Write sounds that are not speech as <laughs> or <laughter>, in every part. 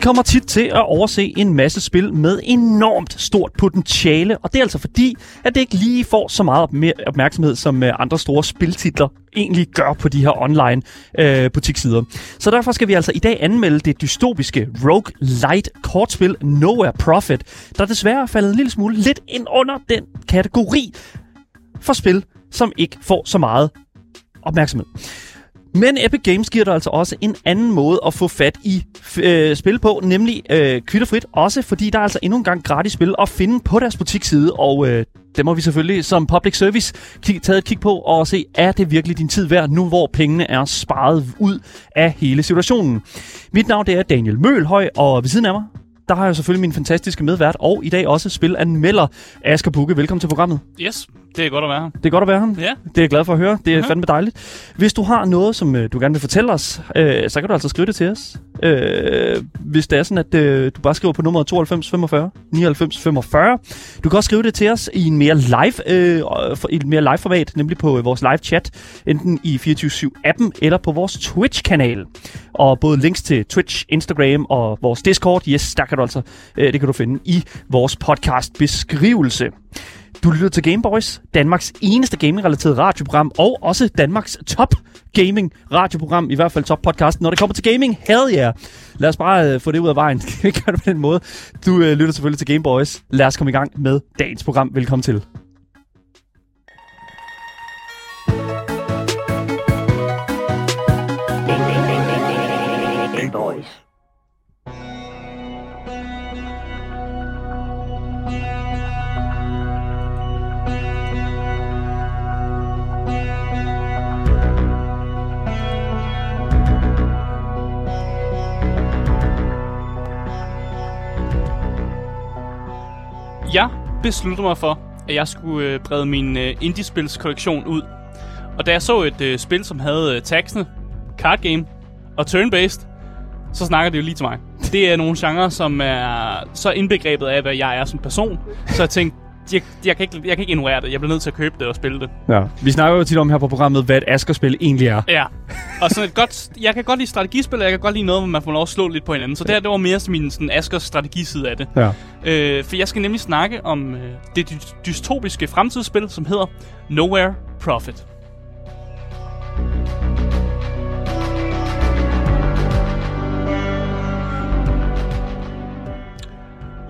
kommer tit til at overse en masse spil med enormt stort potentiale, og det er altså fordi, at det ikke lige får så meget opmærksomhed, som øh, andre store spiltitler egentlig gør på de her online øh, butikssider. Så derfor skal vi altså i dag anmelde det dystopiske Rogue Light kortspil Nowhere Profit, der desværre er faldet en lille smule lidt ind under den kategori for spil, som ikke får så meget opmærksomhed. Men Epic Games giver dig altså også en anden måde at få fat i øh, spil på, nemlig øh, kvitterfrit. Også fordi der er altså endnu en gang gratis spil at finde på deres butikside, og øh, det må vi selvfølgelig som public service kig, tage et kig på og se, er det virkelig din tid værd, nu hvor pengene er sparet ud af hele situationen. Mit navn det er Daniel Mølhøj, og ved siden af mig, der har jeg selvfølgelig min fantastiske medvært, og i dag også spilanmelder Asger Bukke. Velkommen til programmet. Yes, det er godt at være her. Det er godt at være her. Ja. Det er jeg glad for at høre. Det er Mhm. fandme dejligt. Hvis du har noget, som øh, du gerne vil fortælle os, øh, så kan du altså skrive det til os. Øh, hvis det er sådan, at øh, du bare skriver på nummeret 92 45 99 45. Du kan også skrive det til os i en mere live, øh, for- i et mere live format, nemlig på øh, vores live chat, enten i 24 appen eller på vores Twitch-kanal. Og både links til Twitch, Instagram og vores Discord, yes, der kan du altså, øh, det kan du finde i vores podcast beskrivelse. Du lytter til Gameboys, Danmarks eneste gaming-relateret radioprogram, og også Danmarks top gaming radioprogram, i hvert fald top podcast, når det kommer til gaming. Hell yeah! Lad os bare øh, få det ud af vejen. <laughs> Vi gør det på den måde. Du øh, lytter selvfølgelig til Gameboys. Lad os komme i gang med dagens program. Velkommen til. Besluttede mig for, at jeg skulle øh, brede min øh, indiespilskollektion ud. Og da jeg så et øh, spil, som havde øh, taxene, card game og turn-based, så snakker det jo lige til mig. Det er nogle genrer, som er så indbegrebet af, hvad jeg er som person. Så jeg tænkte, jeg, jeg, kan ikke, jeg kan ikke ignorere det. Jeg bliver nødt til at købe det og spille det. Ja. Vi snakker jo tit om her på programmet, hvad et Asger-spil egentlig er. Ja. Og sådan et godt... Jeg kan godt lide strategispil, og jeg kan godt lide noget, hvor man får lov at slå lidt på hinanden. Så det her, det var mere min sådan, Askers strategiside af det. Ja. Øh, for jeg skal nemlig snakke om øh, det dy- dystopiske fremtidsspil, som hedder Nowhere Profit.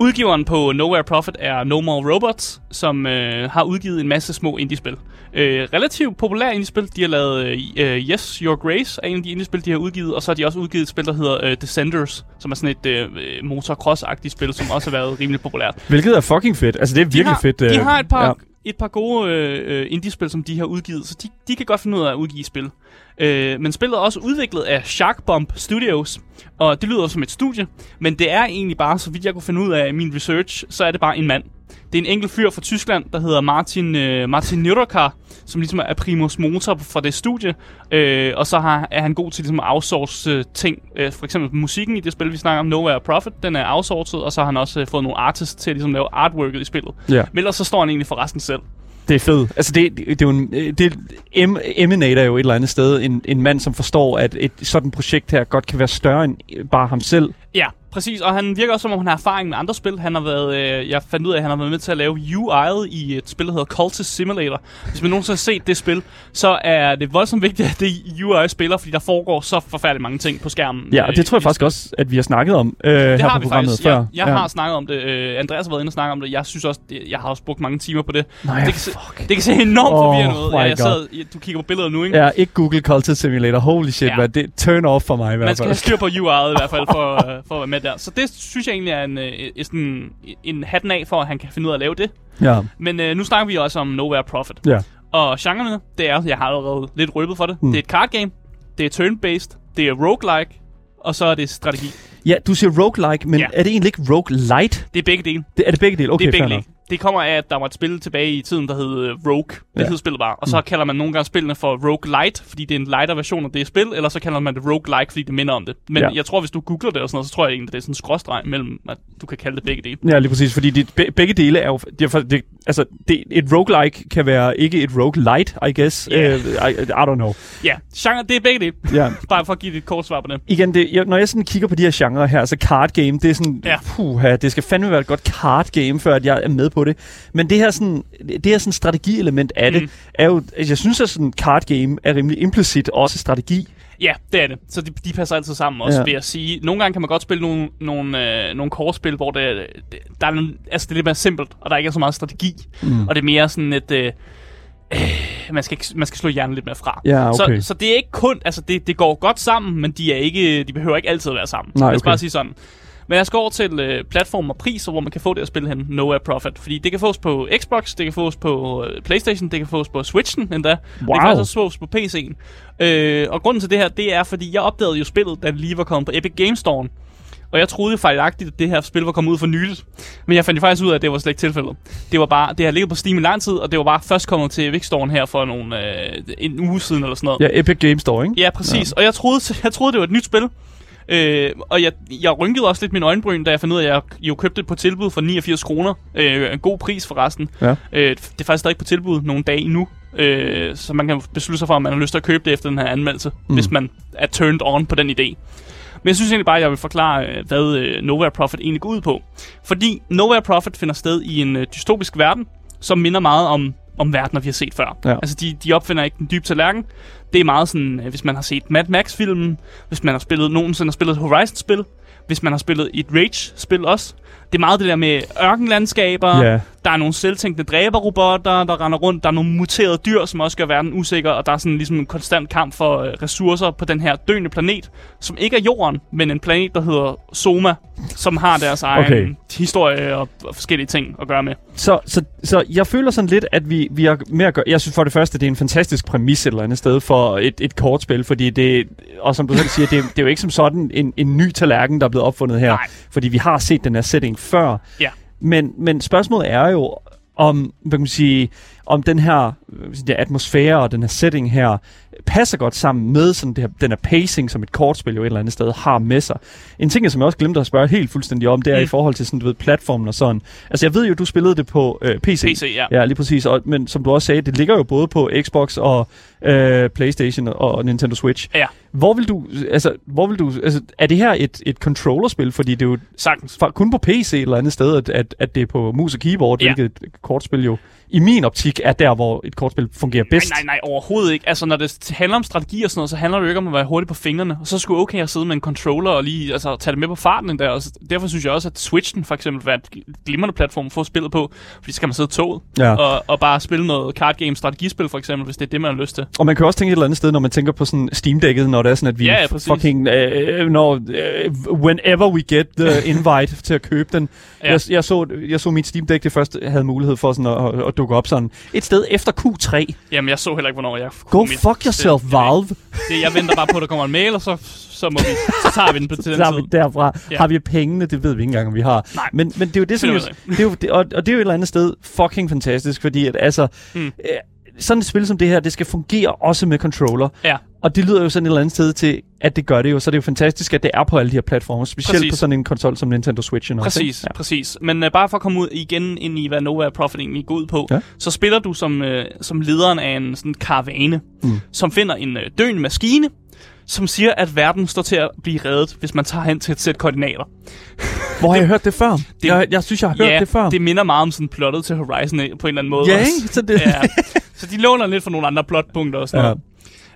Udgiveren på Nowhere Profit er No More Robots, som øh, har udgivet en masse små indie-spil. Øh, relativt populære indie-spil. De har lavet øh, øh, Yes, Your Grace er en af de indie-spil, de har udgivet, og så har de også udgivet et spil, der hedder øh, Descenders, som er sådan et øh, motocross-agtigt spil, som også har været rimelig populært. Hvilket er fucking fedt. Altså, det er virkelig de har, fedt. De øh, har et par, Ja et par gode øh, øh, indie-spil, som de har udgivet, så de, de kan godt finde ud af at udgive spil. Øh, men spillet er også udviklet af Shark Bomb Studios, og det lyder som et studie, men det er egentlig bare, så vidt jeg kunne finde ud af i min research, så er det bare en mand. Det er en enkelt fyr fra Tyskland, der hedder Martin, øh, Martin Nürderkar, som ligesom er primus motor fra det studie, øh, og så har, er han god til ligesom at outsource øh, ting. Øh, for eksempel musikken i det spil, vi snakker om, Nowhere Profit, den er outsourcet, og så har han også øh, fået nogle artists til at ligesom lave artworket i spillet. Ja. Men ellers så står han egentlig for resten selv. Det er fedt. Altså, det, det, det er jo en, øh, det em, emanator jo et eller andet sted en, en mand, som forstår, at et sådan projekt her godt kan være større end bare ham selv. Ja, præcis. Og han virker også, som om han har erfaring med andre spil. Han har været, øh, jeg fandt ud af, at han har været med til at lave UI'et i et spil, der hedder Cultist Simulator. Hvis man nogensinde har set det spil, så er det voldsomt vigtigt, at det UI spiller, fordi der foregår så forfærdeligt mange ting på skærmen. Ja, og øh, det tror jeg faktisk også, at vi har snakket om øh, Det her har på vi programmet faktisk. før. Jeg, jeg har snakket om det. Øh, Andreas har været inde og snakke om det. Jeg synes også, jeg har også brugt mange timer på det. Nej, det, kan se, det kan se enormt Oh forvirrende ud. Ja, jeg sad, ja, du kigger på billeder nu, ikke? Ja, ikke Google Cultist Simulator. Holy shit, Ja. ja. det turn off for mig i hvert Man skal fald. have styr på UI'et i hvert fald for, <laughs> øh, for at være med der. Så det synes jeg egentlig er en, øh, sådan, en hatten af for, at han kan finde ud af at lave det. Ja, Men øh, nu snakker vi også om Nowhere Profit. ja. Og genrerne, det er, jeg har allerede lidt røbet for det. Mm. Det er et card game, det er turn-based, det er roguelike, og så er det strategi. Ja, du siger roguelike, men Ja. er det egentlig ikke roguelite? Det er begge dele. Det, er det begge dele? Okay, det er begge dele. Det kommer af, at der var et spil tilbage i tiden, der hed øh, Rogue. Det Ja. hed spillet bare. Og så Mm. kalder man nogle gange spillene for Rogue Light, fordi det er en lighter version af det spil, eller så kalder man det Rogue Like, fordi det minder om det. Men Ja. jeg tror, hvis du googler det og sådan noget, så tror jeg egentlig, det er sådan en skråstreg mellem, at du kan kalde det begge dele. Ja, lige præcis, fordi de, be, begge dele er jo... Det er, det, altså, det, et roguelike kan være ikke et roguelite, I guess. Ja. Uh, I, I don't know. Ja, genre, det er begge det. Ja. <laughs> Bare for at give dit kort svar på det. Igen, det, jeg, når jeg sådan kigger på de her genrer her, altså card game, det er sådan, ja. puha, det skal fandme være et godt card game, før at jeg er med på det. Men det her sådan, det her sådan strategieelement af det, Mm. er jo, jeg synes, at sådan card game er rimelig implicit også strategi. Ja, det er det. Så de, de passer altid sammen også, ja. Vil jeg sige. Nogle gange kan man godt spille nogle, nogle, øh, nogle kortspil, hvor det, det, der er, altså det er lidt mere simpelt, og der ikke er så meget strategi. Mm. Og det er mere sådan et... Øh, øh, man, skal, man skal slå hjernen lidt mere fra. Ja, okay. så, så det er ikke kun... Altså, det, det går godt sammen, men de, er ikke, de behøver ikke altid at være sammen. Nej, Lad os okay. bare sige sådan. Men jeg skal over til øh, platform og priser, hvor man kan få det at spille hen. No Air Profit. Fordi det kan fås på Xbox, det kan fås på øh, Playstation, det kan fås på Switchen endda. Og det Wow. kan også fås på PC'en. Øh, og grunden til det her, det er, fordi jeg opdagede jo spillet, da det lige var kommet på Epic Games Store. Og jeg troede fejlagtigt, at det her spil var kommet ud for nyligt. Men jeg fandt jo faktisk ud af, at det var slet ikke tilfældet. Det var bare, det har ligget på Steam i lang tid, og det var bare først kommet til Epic Store her for nogle, øh, en uge siden eller sådan noget. Ja, Epic Games Store, ikke? Ja, præcis. Ja. Og jeg troede, jeg troede, det var et nyt spil. Øh, og jeg, jeg rynkede også lidt min øjenbryn, da jeg fandt ud af, at jeg jo købte det på tilbud for 89 kroner. Øh, en god pris forresten. Ja. Øh, det er faktisk stadig på tilbud nogle dage nu. Øh, så man kan beslutte sig for, om man har lyst til at købe det efter den her anmeldelse, mm. hvis man er turned on på den idé. Men jeg synes egentlig bare, at jeg vil forklare, øh, hvad øh, Nowhere Profit egentlig går ud på. Fordi Nowhere Profit finder sted i en øh, dystopisk verden, som minder meget om, om verdener, vi har set før. Ja. Altså, de, de opfinder ikke den dybe tallerken. Det er meget sådan, øh, hvis man har set Mad Max-filmen, hvis man har spillet, nogensinde har spillet et Horizon-spil, hvis man har spillet et Rage-spil også. Det er meget det der med ørkenlandskaber, Ja. Der er nogle selvtænkende dræberrobotter, der render rundt. Der er nogle muterede dyr, som også gør verden usikker. Og der er sådan ligesom en konstant kamp for øh, ressourcer på den her døende planet, som ikke er jorden, men en planet, der hedder Soma, som har deres egen Okay. historie og, og forskellige ting at gøre med. Så, så, så jeg føler sådan lidt, at vi, vi har med at gøre... Jeg synes for det første, det er en fantastisk præmis et eller andet sted for et, et kortspil, fordi det... Og som du selv siger, det, det er jo ikke som sådan en, en ny tallerken, der er blevet opfundet her. Nej. Fordi vi har set den her setting før. Ja. Men, men spørgsmålet er jo, om, hvad kan man sige, om den her den atmosfære og den her setting her passer godt sammen med sådan det her, den her pacing, som et kortspil jo et eller andet sted har med sig. En ting, som jeg også glemte at spørge helt fuldstændig om, det er Mm. i forhold til sådan, du ved, platformen og sådan. Altså, jeg ved jo, du spillede det på øh, PC. PC, ja. Ja, lige præcis. Og, men som du også sagde, det ligger jo både på Xbox og øh, PlayStation og Nintendo Switch. Ja. Hvor vil du, altså, hvor vil du, altså, er det her et, et controllerspil? Fordi det er jo Sagtens. fra, kun på PC et eller andet sted, at, at, at det er på mus og keyboard, ja. hvilket et kortspil jo i min optik er der, hvor et kortspil fungerer bedst. Nej, nej, nej, overhovedet ikke. Altså, når det handler om strategi og sådan noget, så handler det jo ikke om at være hurtig på fingrene. Og så skulle okay at sidde med en controller og lige altså, tage det med på farten endda. Og derfor synes jeg også, at Switchen for eksempel er et glimrende platform at få spillet på. Fordi så kan man sidde i toget Ja. og, og bare spille noget card game strategispil for eksempel, hvis det er det, man har lyst til. Og man kan også tænke et eller andet sted, når man tænker på sådan Steam-dækket, når det er sådan, at vi Ja, ja, præcis. fucking, uh, når, uh, whenever we get the <laughs> invite til at købe den. Ja. Jeg, jeg, så, jeg så mit Steam-dæk, det første havde mulighed for sådan at, at, at dukke op sådan et sted efter Q3. Jamen, jeg så heller ikke, hvornår jeg Go mit- fuck yourself, det, Valve. Det, jeg venter bare på, at der kommer en mail, og så, så, må vi, så tager vi den på til den Så har vi tid. derfra. Ja. Har vi pengene? Det ved vi ikke engang, om vi har. Nej. Men, men det er jo det, som vi det er jo, det, og, og det er jo et eller andet sted fucking fantastisk, fordi at, altså, Mm. mm. sådan et spil som det her, det skal fungere også med controller. Ja. Og det lyder jo sådan et eller andet sted til, at det gør det jo. Så det er jo fantastisk, at det er på alle de her platforme. Specielt Præcis. på sådan en konsol som Nintendo Switch. Også, Præcis, ja. præcis. Men uh, bare for at komme ud igen ind i, hvad Nova Profit egentlig går ud på, ja. Så spiller du som, uh, som lederen af en sådan karavane, mm. som finder en uh, døende maskine, som siger, at verden står til at blive reddet, hvis man tager hen til et sæt koordinater. Hvor har jeg hørt det før? Det- Det, jeg, jeg synes, jeg har hørt ja, det før. det minder meget om sådan plottet til Horizon på en eller anden måde. ja, også. ikke? Så det, ja. Så de låner lidt fra nogle andre plotpunkter og sådan Ja. noget.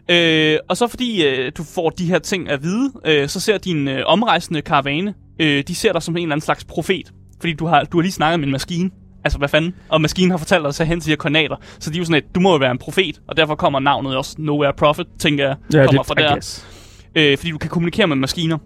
Øh, og så fordi øh, du får de her ting at vide, øh, så ser din øh, omrejsende karavane, øh, de ser dig som en eller anden slags profet. Fordi du har, du har lige snakket med en maskine. Altså, hvad fanden? Og maskinen har fortalt dig at hen til de koordinater. Så de er jo sådan et, du må jo være en profet, og derfor kommer navnet også Nowhere Prophet, tænker jeg, ja, kommer det, fra der. Øh, fordi du kan kommunikere med maskiner.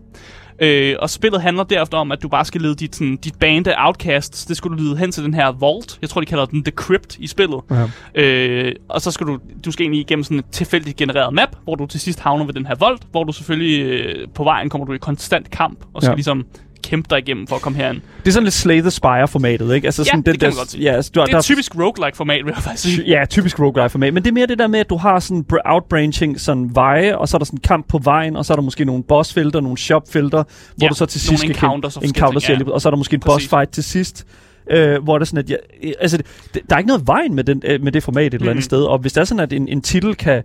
Øh, og spillet handler derefter om, at du bare skal lede dit, sådan, dit band af outcasts. Det skulle du lede hen til den her vault. Jeg tror, de kalder den The Crypt i spillet. Ja. Øh, og så skal du, du skal egentlig igennem sådan et tilfældigt genereret map, hvor du til sidst havner ved den her vold, hvor du selvfølgelig øh, på vejen kommer du i konstant kamp, og skal. Ja. ligesom kæmpe dig igennem for at komme herind. Det er sådan lidt Slay the Spire-formatet, ikke? Altså Ja, sådan det kan der, man godt sige. Ja, altså, du, Det er der, typisk roguelike-format, vil jeg faktisk sige. Ja, typisk roguelike-format. Men det er mere det der med, at du har sådan br- outbranching sådan veje, og så er der sådan kamp på vejen, og så er der måske nogle bossfelter, nogle shopfelter, hvor Ja, du så til sidst skal encounters forskellige encounters, ja. og så er der måske en Præcis. bossfight til sidst. øh, hvor der sådan, at jeg, øh, altså, det, der er ikke noget vejen med, den, øh, med det format et eller andet sted, og hvis det er sådan, at en, en titel kan,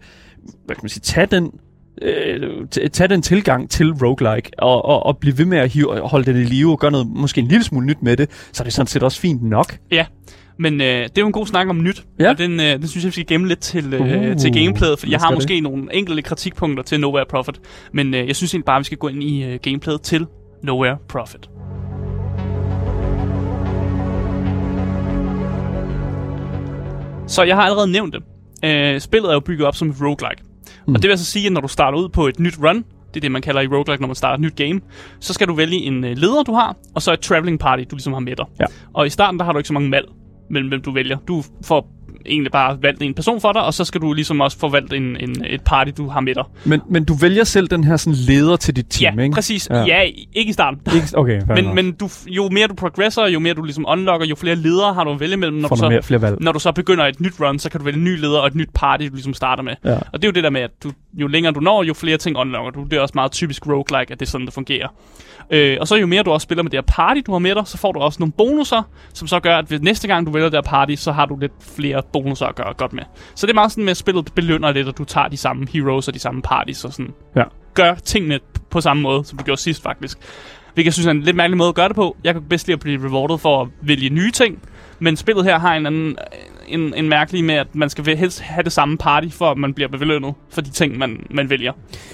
hvad kan man sige, tage den øh, tage den tilgang til roguelike og, og, og blive ved med at hive, holde den i live og gøre noget måske en lille smule nyt med det, så er det sådan set også fint nok. Ja, men øh, det er jo en god snak om nyt, Ja. og den, øh, den synes jeg, vi skal gemme lidt til, øh, Uh, til gameplayet, for jeg har måske nogle enkelte kritikpunkter til Nowhere Profit, men øh, jeg synes egentlig bare, vi skal gå ind i øh, gameplayet til Nowhere Profit. Så jeg har allerede nævnt det. Øh, spillet er jo bygget op som et roguelike. Mm. Og det vil altså sige, at når du starter ud på et nyt run, det er det, man kalder i roguelike, når man starter et nyt game, så skal du vælge en øh, leder, du har, og så et traveling party, du ligesom har med dig. Ja. Og i starten, der har du ikke så mange valg mellem, hvem du vælger. Du får egentlig bare valgt en person for dig, og så skal du ligesom også få valgt en, en, et party, du har med dig. Men, men du vælger selv den her sådan leder til dit team, ja, ikke? præcis. Ja. Ja. ja, ikke i starten. Ikke, okay, Men, nok. men du, jo mere du progresser, jo mere du ligesom unlocker, jo flere ledere har du at vælge mellem. Når får du, så, mere, flere valg. når du så begynder et nyt run, så kan du vælge en ny leder og et nyt party, du ligesom starter med. Ja. Og det er jo det der med, at du, jo længere du når, jo flere ting unlocker du. Det er også meget typisk roguelike, at det er sådan, det fungerer. Øh, og så jo mere du også spiller med det her party, du har med dig, så får du også nogle bonusser, som så gør, at hvis næste gang du vælger det her party, så har du lidt flere bonusser at gøre godt med. Så det er meget sådan med, at spillet belønner lidt, at du tager de samme heroes og de samme parties og sådan Ja. gør tingene på samme måde, som du gjorde sidst faktisk. Hvilket jeg synes er en lidt mærkelig måde at gøre det på. Jeg kan bedst lide at blive rewarded for at vælge nye ting, men spillet her har en anden en, en mærkelig med, at man skal helst have det samme party, for at man bliver belønnet for de ting, man, man vælger.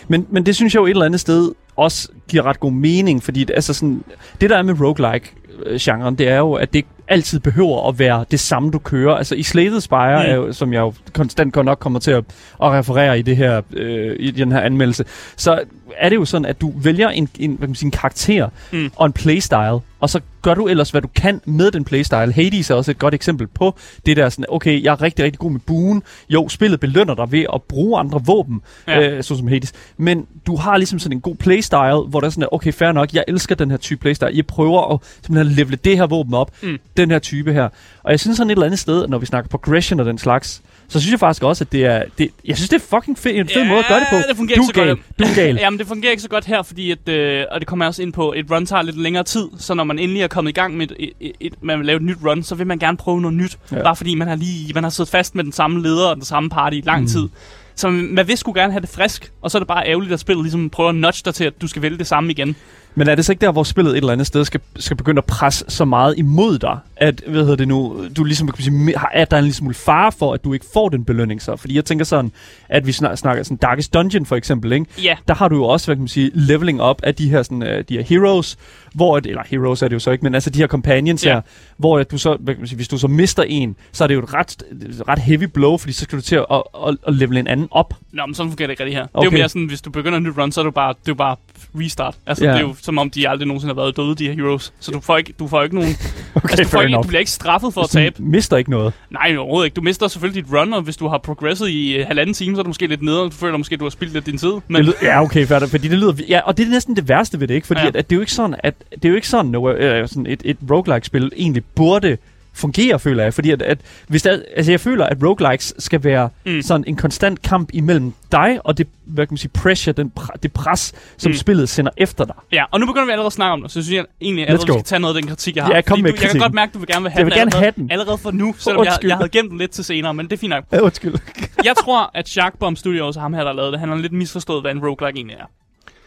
Men, men det synes jeg jo et eller andet sted også giver ret god mening, fordi det, altså sådan, det der er med roguelike-genren, det er jo, at det ikke altid behøver at være det samme, du kører. Altså i Slated Spire, mm. er jo, som jeg jo konstant godt nok kommer til at, at referere i, det her, øh, i den her anmeldelse, så er det jo sådan, at du vælger en, en, hvad kan man sige, en karakter Mm. og en playstyle, og så gør du ellers, hvad du kan med den playstyle. Hades er også et godt eksempel på det der sådan, okay, jeg er rigtig, rigtig god med buen. Jo, spillet belønner dig ved at bruge andre våben, Ja. øh, såsom Hades. Men du har ligesom sådan en god playstyle, hvor der er sådan, okay, fair nok, jeg elsker den her type playstyle. Jeg prøver at simpelthen levele det her våben op, Mm. den her type her. Og jeg synes sådan et eller andet sted, når vi snakker progression og den slags, så synes jeg faktisk også, at det er, det, jeg synes, det er fucking fed, en fed Ja, måde at gøre det på. det fungerer du ikke så gal. godt. Du gal. <laughs> Jamen, det fungerer ikke så godt her, fordi at, øh, og det kommer jeg også ind på, et run tager lidt længere tid, så når man endelig er kommet i gang med et, et, et man vil lave et nyt run, så vil man gerne prøve noget nyt, ja. Bare fordi man har lige, man har siddet fast med den samme leder og den samme party i lang Mm. tid. Så man vil sgu gerne have det frisk, og så er det bare ærgerligt, at spillet ligesom prøver at nudge dig til, at du skal vælge det samme igen. Men er det så ikke der, hvor spillet et eller andet sted skal, skal begynde at presse så meget imod dig, at, hvad hedder det nu, du ligesom kan sige, at der er en lille smule fare for, at du ikke får den belønning så? Fordi jeg tænker sådan, at vi snak, snakker sådan Darkest Dungeon for eksempel, ikke? Ja, der har du jo også, hvad kan man sige, leveling up af de her, sådan, uh, de her heroes, hvor, at, eller heroes er det jo så ikke, men altså de her companions Ja. her, hvor at du så, hvad kan man sige, hvis du så mister en, så er det jo et ret, et ret heavy blow, fordi så skal du til at, at, at, at level en anden op. Nå, men sådan fungerer det ikke rigtig her. Okay. Det er jo mere sådan, hvis du begynder et nyt run, så er det bare, jo bare restart. Altså, Ja. det er jo som om, de aldrig nogensinde har været døde, de her heroes. Så du får ikke, du får ikke nogen... <laughs> Okay, altså, du, får ikke, du bliver ikke straffet for at Så du tabe. mister ikke noget. Nej, overhovedet ikke. Du mister selvfølgelig dit run, og hvis du har progresset i øh, halvanden time, så er du måske lidt nede, og du føler måske, at du har spildt lidt din tid. Men Det lyder, ja, okay, fair, fordi det lyder, ja, og det er næsten det værste ved det, ikke? Fordi ja. at, at, det er jo ikke sådan, at det er jo ikke sådan, no, øh, sådan et, et roguelike-spil egentlig burde fungere, føler jeg. Fordi at, at hvis der, altså jeg føler, at roguelikes skal være Mm. sådan en konstant kamp imellem dig og det, hvad kan man sige, pressure, den, det pres, som Mm. spillet sender efter dig. ja, og nu begynder vi allerede at snakke om det, så synes jeg egentlig, at vi skal tage noget af den kritik, jeg har. Ja, kom med du, Jeg kan godt mærke, at du vil gerne vil have Jeg vil den gerne allerede, have den. allerede for nu, selvom jeg, Undskyld. jeg havde gemt den lidt til senere, men det er fint nok. Ja, undskyld. <laughs> Jeg tror, at Shark Bomb Studios og ham her, der lavede det, han har lidt misforstået, hvad en roguelike egentlig er.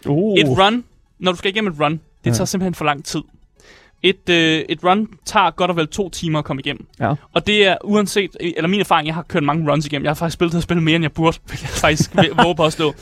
Uh. Et run, når du skal igennem et run, det Ja. tager simpelthen for lang tid. Et, øh, et run tager godt og vel to timer at komme igennem. Ja. Og det er uanset, eller min erfaring, jeg har kørt mange runs igennem. Jeg har faktisk spillet det her spil mere, end jeg burde, <laughs> vil jeg faktisk våge på at stå.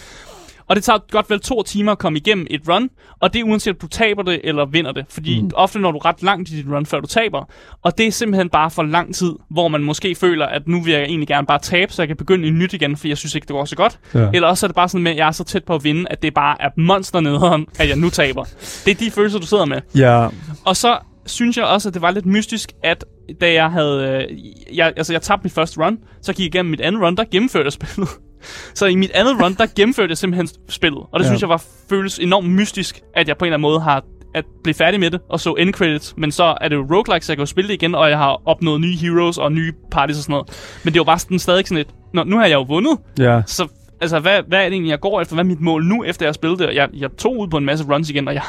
Og det tager godt vel to timer at komme igennem et run, og det er uanset, om du taber det eller vinder det. Fordi mm. Ofte når du ret langt i dit run, før du taber. Og det er simpelthen bare for lang tid, hvor man måske føler, at nu vil jeg egentlig gerne bare tabe, så jeg kan begynde en nyt igen, for jeg synes ikke, det går så godt. Ja. Eller også er det bare sådan med, at jeg er så tæt på at vinde, at det bare er monsternederen, at jeg nu taber. Det er de følelser, du sidder med. Ja. Og så synes jeg også, at det var lidt mystisk, at da jeg havde... Øh, jeg, altså, jeg tabte mit første run, så gik jeg igennem mit andet run, der gennemførte jeg spillet. <laughs> så i mit andet run, der gennemførte jeg simpelthen spillet. Og det ja. Synes jeg var føles enormt mystisk, at jeg på en eller anden måde har at blive færdig med det, og så end credits. Men så er det jo roguelike, så jeg kan jo spille det igen, og jeg har opnået nye heroes og nye parties og sådan noget. Men det var bare sådan stadig sådan et, Nå, nu har jeg jo vundet, Ja. så altså, hvad, hvad er det egentlig, jeg går efter? Hvad er mit mål nu, efter jeg har spillet det? Jeg, jeg tog ud på en masse runs igen, og jeg,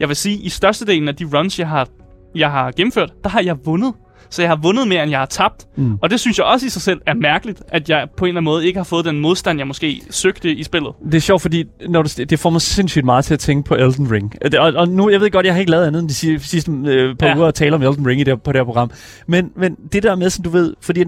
jeg vil sige, i størstedelen af de runs, jeg har jeg har gennemført, der har jeg vundet. Så jeg har vundet mere, end jeg har tabt. Mm. Og det synes jeg også i sig selv er mærkeligt, at jeg på en eller anden måde ikke har fået den modstand, jeg måske søgte i spillet. Det er sjovt, fordi når du, det får mig sindssygt meget til at tænke på Elden Ring. Og, og nu, jeg ved godt, jeg har ikke lavet andet end de sidste, øh, par ja. uger at tale om Elden Ring i det, på det her program. Men, men det der med, som du ved, fordi øh,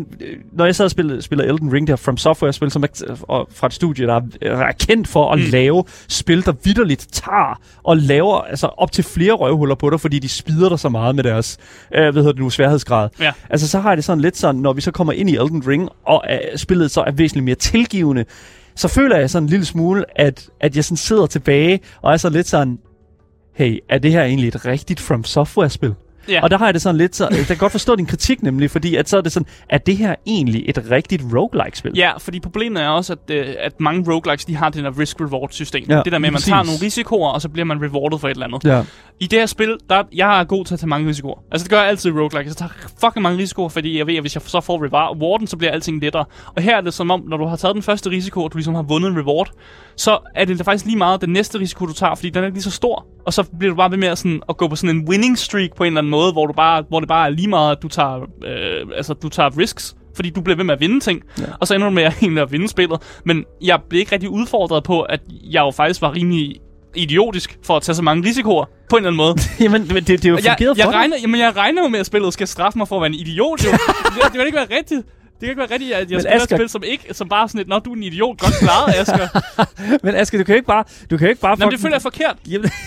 når jeg sad og spiller, spiller Elden Ring, der From Software-spil, som er, og fra et studie, der er kendt for at mm. lave spil, der vidderligt tager og laver altså, op til flere røvhuller på dig, fordi de spider dig så meget med deres øh, hvad hedder det nu, sværhedsgrad. Ja. Altså, så har jeg det sådan lidt sådan, når vi så kommer ind i Elden Ring, og uh, spillet så er væsentligt mere tilgivende, så føler jeg sådan en lille smule, at, at jeg sådan sidder tilbage, og er så lidt sådan, hey, er det her egentlig et rigtigt From Software-spil? Ja. Og der har jeg det sådan lidt så... Jeg kan godt forstå din kritik nemlig, fordi at så er det sådan, er det her egentlig et rigtigt roguelike-spil? Ja, fordi problemet er også, at, øh, at mange roguelikes, de har det der risk-reward-system. Ja, det der med, at man præcis. tager nogle risikoer, og så bliver man rewarded for et eller andet. Ja. I det her spil, der, jeg er god til at tage mange risikoer. Altså, det gør jeg altid i roguelike. Jeg tager fucking mange risikoer, fordi jeg ved, at hvis jeg så får rewarden, så bliver alting lettere. Og her er det som om, når du har taget den første risiko, og du ligesom har vundet en reward, så er det faktisk lige meget den næste risiko, du tager, fordi den er ikke lige så stor. Og så bliver du bare ved med at, sådan, at gå på sådan en winning streak på en eller anden måde, hvor, du bare, hvor det bare er lige meget, at du tager, øh, altså, du tager risks fordi du bliver ved med at vinde ting, ja. og så ender du med at, <laughs> at vinde spillet. Men jeg blev ikke rigtig udfordret på, at jeg jo faktisk var rimelig idiotisk for at tage så mange risikoer på en eller anden måde. <laughs> Jamen, men det, det er jo Og jeg, fungeret jeg, for regner, jamen, jeg regner jo med, at spillet skal straffe mig for at være en idiot. Jo. <laughs> det, det kan ikke være rigtigt. Det kan ikke være rigtigt, at jeg Men spiller Asger- et spil, som, ikke, som bare sådan et, Nå, du er en idiot. Godt klaret, <laughs> Asger. Men Aske, du kan jo ikke bare... Du kan jo ikke bare Nå, det føler jeg er forkert.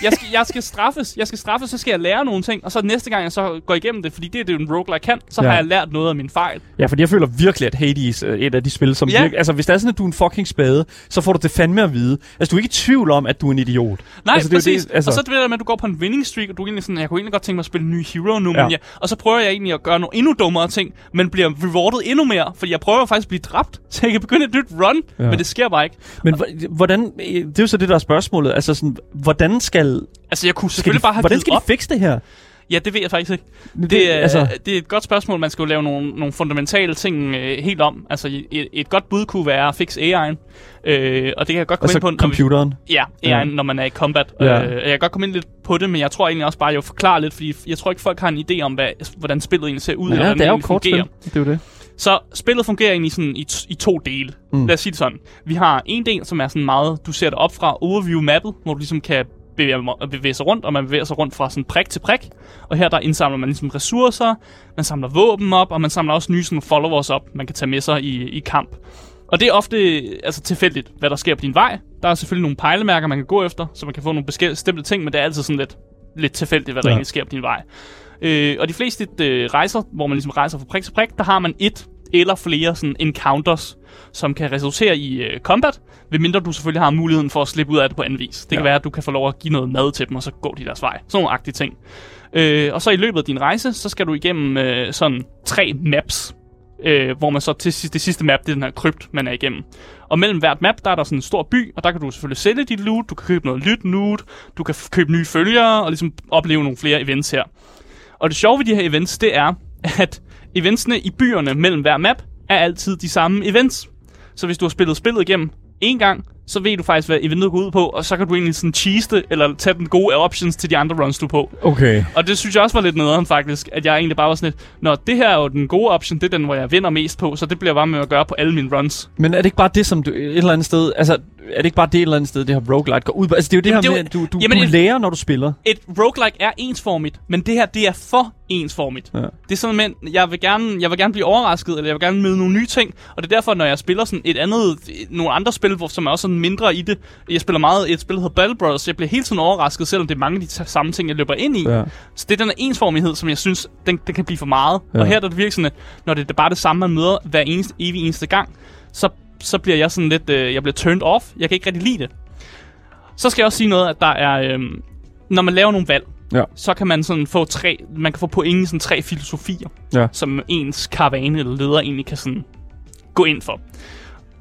Jeg skal, jeg skal straffes. Jeg skal straffes, så skal jeg lære nogle ting. Og så næste gang, jeg så går igennem det, fordi det er det, en roguelike kan, så Ja. har jeg lært noget af min fejl. Ja, fordi jeg føler virkelig, at Hades er et af de spil, som Ja. virker, altså hvis det er sådan, at du er en fucking spade, så får du det fandme at vide. Altså, du er ikke i tvivl om, at du er en idiot. Nej, altså, altså, præcis. Det, det, altså, Og så det der med, at du går på en winning streak, og du er egentlig sådan, jeg kunne egentlig godt tænke mig at spille en ny hero nu, Ja. men ja, og så prøver jeg egentlig at gøre nogle endnu dummere ting, men bliver rewarded endnu mere, fordi jeg prøver faktisk at blive dræbt, <laughs> så jeg kan begynde et nyt run, ja. Men det sker bare ikke. men hv- hvordan, øh, det er jo så det, der er spørgsmålet. Altså, sådan, hvordan skal, Altså, jeg kunne selvfølgelig de, bare have hvordan skal de op. fikse det her? Ja, det ved jeg faktisk ikke. Det, Det, er, altså, altså... det er et godt spørgsmål. Man skal jo lave nogle, nogle fundamentale ting øh, helt om. Altså, et, et godt bud kunne være at fikse AI'en. Øh, og det kan jeg godt komme altså ind på. vi- computeren. Ja, AI'en, Ja. når man er i combat. Ja. Øh, jeg kan godt komme ind lidt på det, men jeg tror egentlig også bare, at jeg vil forklare lidt, fordi jeg tror ikke, folk har en idé om, hvad, hvordan spillet egentlig ser ud, eller Ja, hvordan det er jo kort fungerer. spil. Det er jo det. Så spillet fungerer egentlig sådan i, i to dele. Mm. Lad os sige det sådan. Vi har en del, som er sådan meget, du ser det op fra overview-mappet, hvor du ligesom kan bevæge, bevæge sig rundt, og man bevæger sig rundt fra sådan prik til prik. Og her der indsamler man ligesom ressourcer, man samler våben op, og man samler også nye sådan followers op, man kan tage med sig i, i kamp. Og det er ofte altså, tilfældigt, hvad der sker på din vej. Der er selvfølgelig nogle pejlemærker, man kan gå efter, så man kan få nogle bestemte ting, men det er altid sådan lidt, lidt tilfældigt, hvad der Ja. egentlig sker på din vej. Øh, og de fleste øh, rejser, hvor man ligesom rejser fra prik til prik, der har man et eller flere sådan encounters, som kan resultere i øh, combat, medmindre du selvfølgelig har muligheden for at slippe ud af det på anden vis. Det kan Ja. være, at du kan få lov at give noget mad til dem, og så gå de deres vej. Sådan nogle agtige ting. Øh, og så i løbet af din rejse, så skal du igennem øh, sådan tre maps, øh, hvor man så til sidst, det sidste map, det er den her krypt, man er igennem. Og mellem hvert map, der er der sådan en stor by, og der kan du selvfølgelig sælge dit loot, du kan købe noget nyt loot, du kan købe nye følgere, og ligesom opleve nogle flere events her. Og det sjove ved de her events, det er, at eventsene i byerne mellem hver map er altid de samme events. Så hvis du har spillet spillet igennem en gang, så ved du faktisk, hvad eventet går ud på, og så kan du egentlig sådan cheese det, eller tage den gode options til de andre runs, du er på. Okay. Og det synes jeg også var lidt nederen faktisk, at jeg egentlig bare var sådan lidt, Nå, det her er jo den gode option, det er den, hvor jeg vinder mest på, så det bliver bare med at gøre på alle mine runs. Men er det ikke bare det, som du et eller andet sted... Altså, er det ikke bare det et eller andet sted, det her roguelite går ud på? Altså, det er jo det Jamen, her det er med, jo- at du, du, Jamen, du lærer, når du spiller. Et roguelike er ensformigt, men det her, det er for ensformigt. Ja. Det er sådan, men jeg vil, gerne, jeg vil gerne blive overrasket, eller jeg vil gerne møde nogle nye ting. Og det er derfor, når jeg spiller sådan et andet, nogle andre spil, hvor, som er også sådan mindre i det. Jeg spiller meget et spil, der hedder Battle Brothers. Jeg bliver hele tiden overrasket, selvom det er mange af de samme ting, jeg løber ind i. Ja. Så det er den her ensformighed, som jeg synes, den, den kan blive for meget. Ja. Og her er det virkelig sådan, at når det er bare det samme, man møder hver eneste, evig eneste gang, så, så bliver jeg sådan lidt, øh, jeg bliver turned off. Jeg kan ikke rigtig lide det. Så skal jeg også sige noget, at der er, øh, når man laver nogle valg, Ja. så kan man sådan få tre, man kan få point i sådan tre filosofier, Ja. som ens karavane eller leder egentlig kan sådan gå ind for.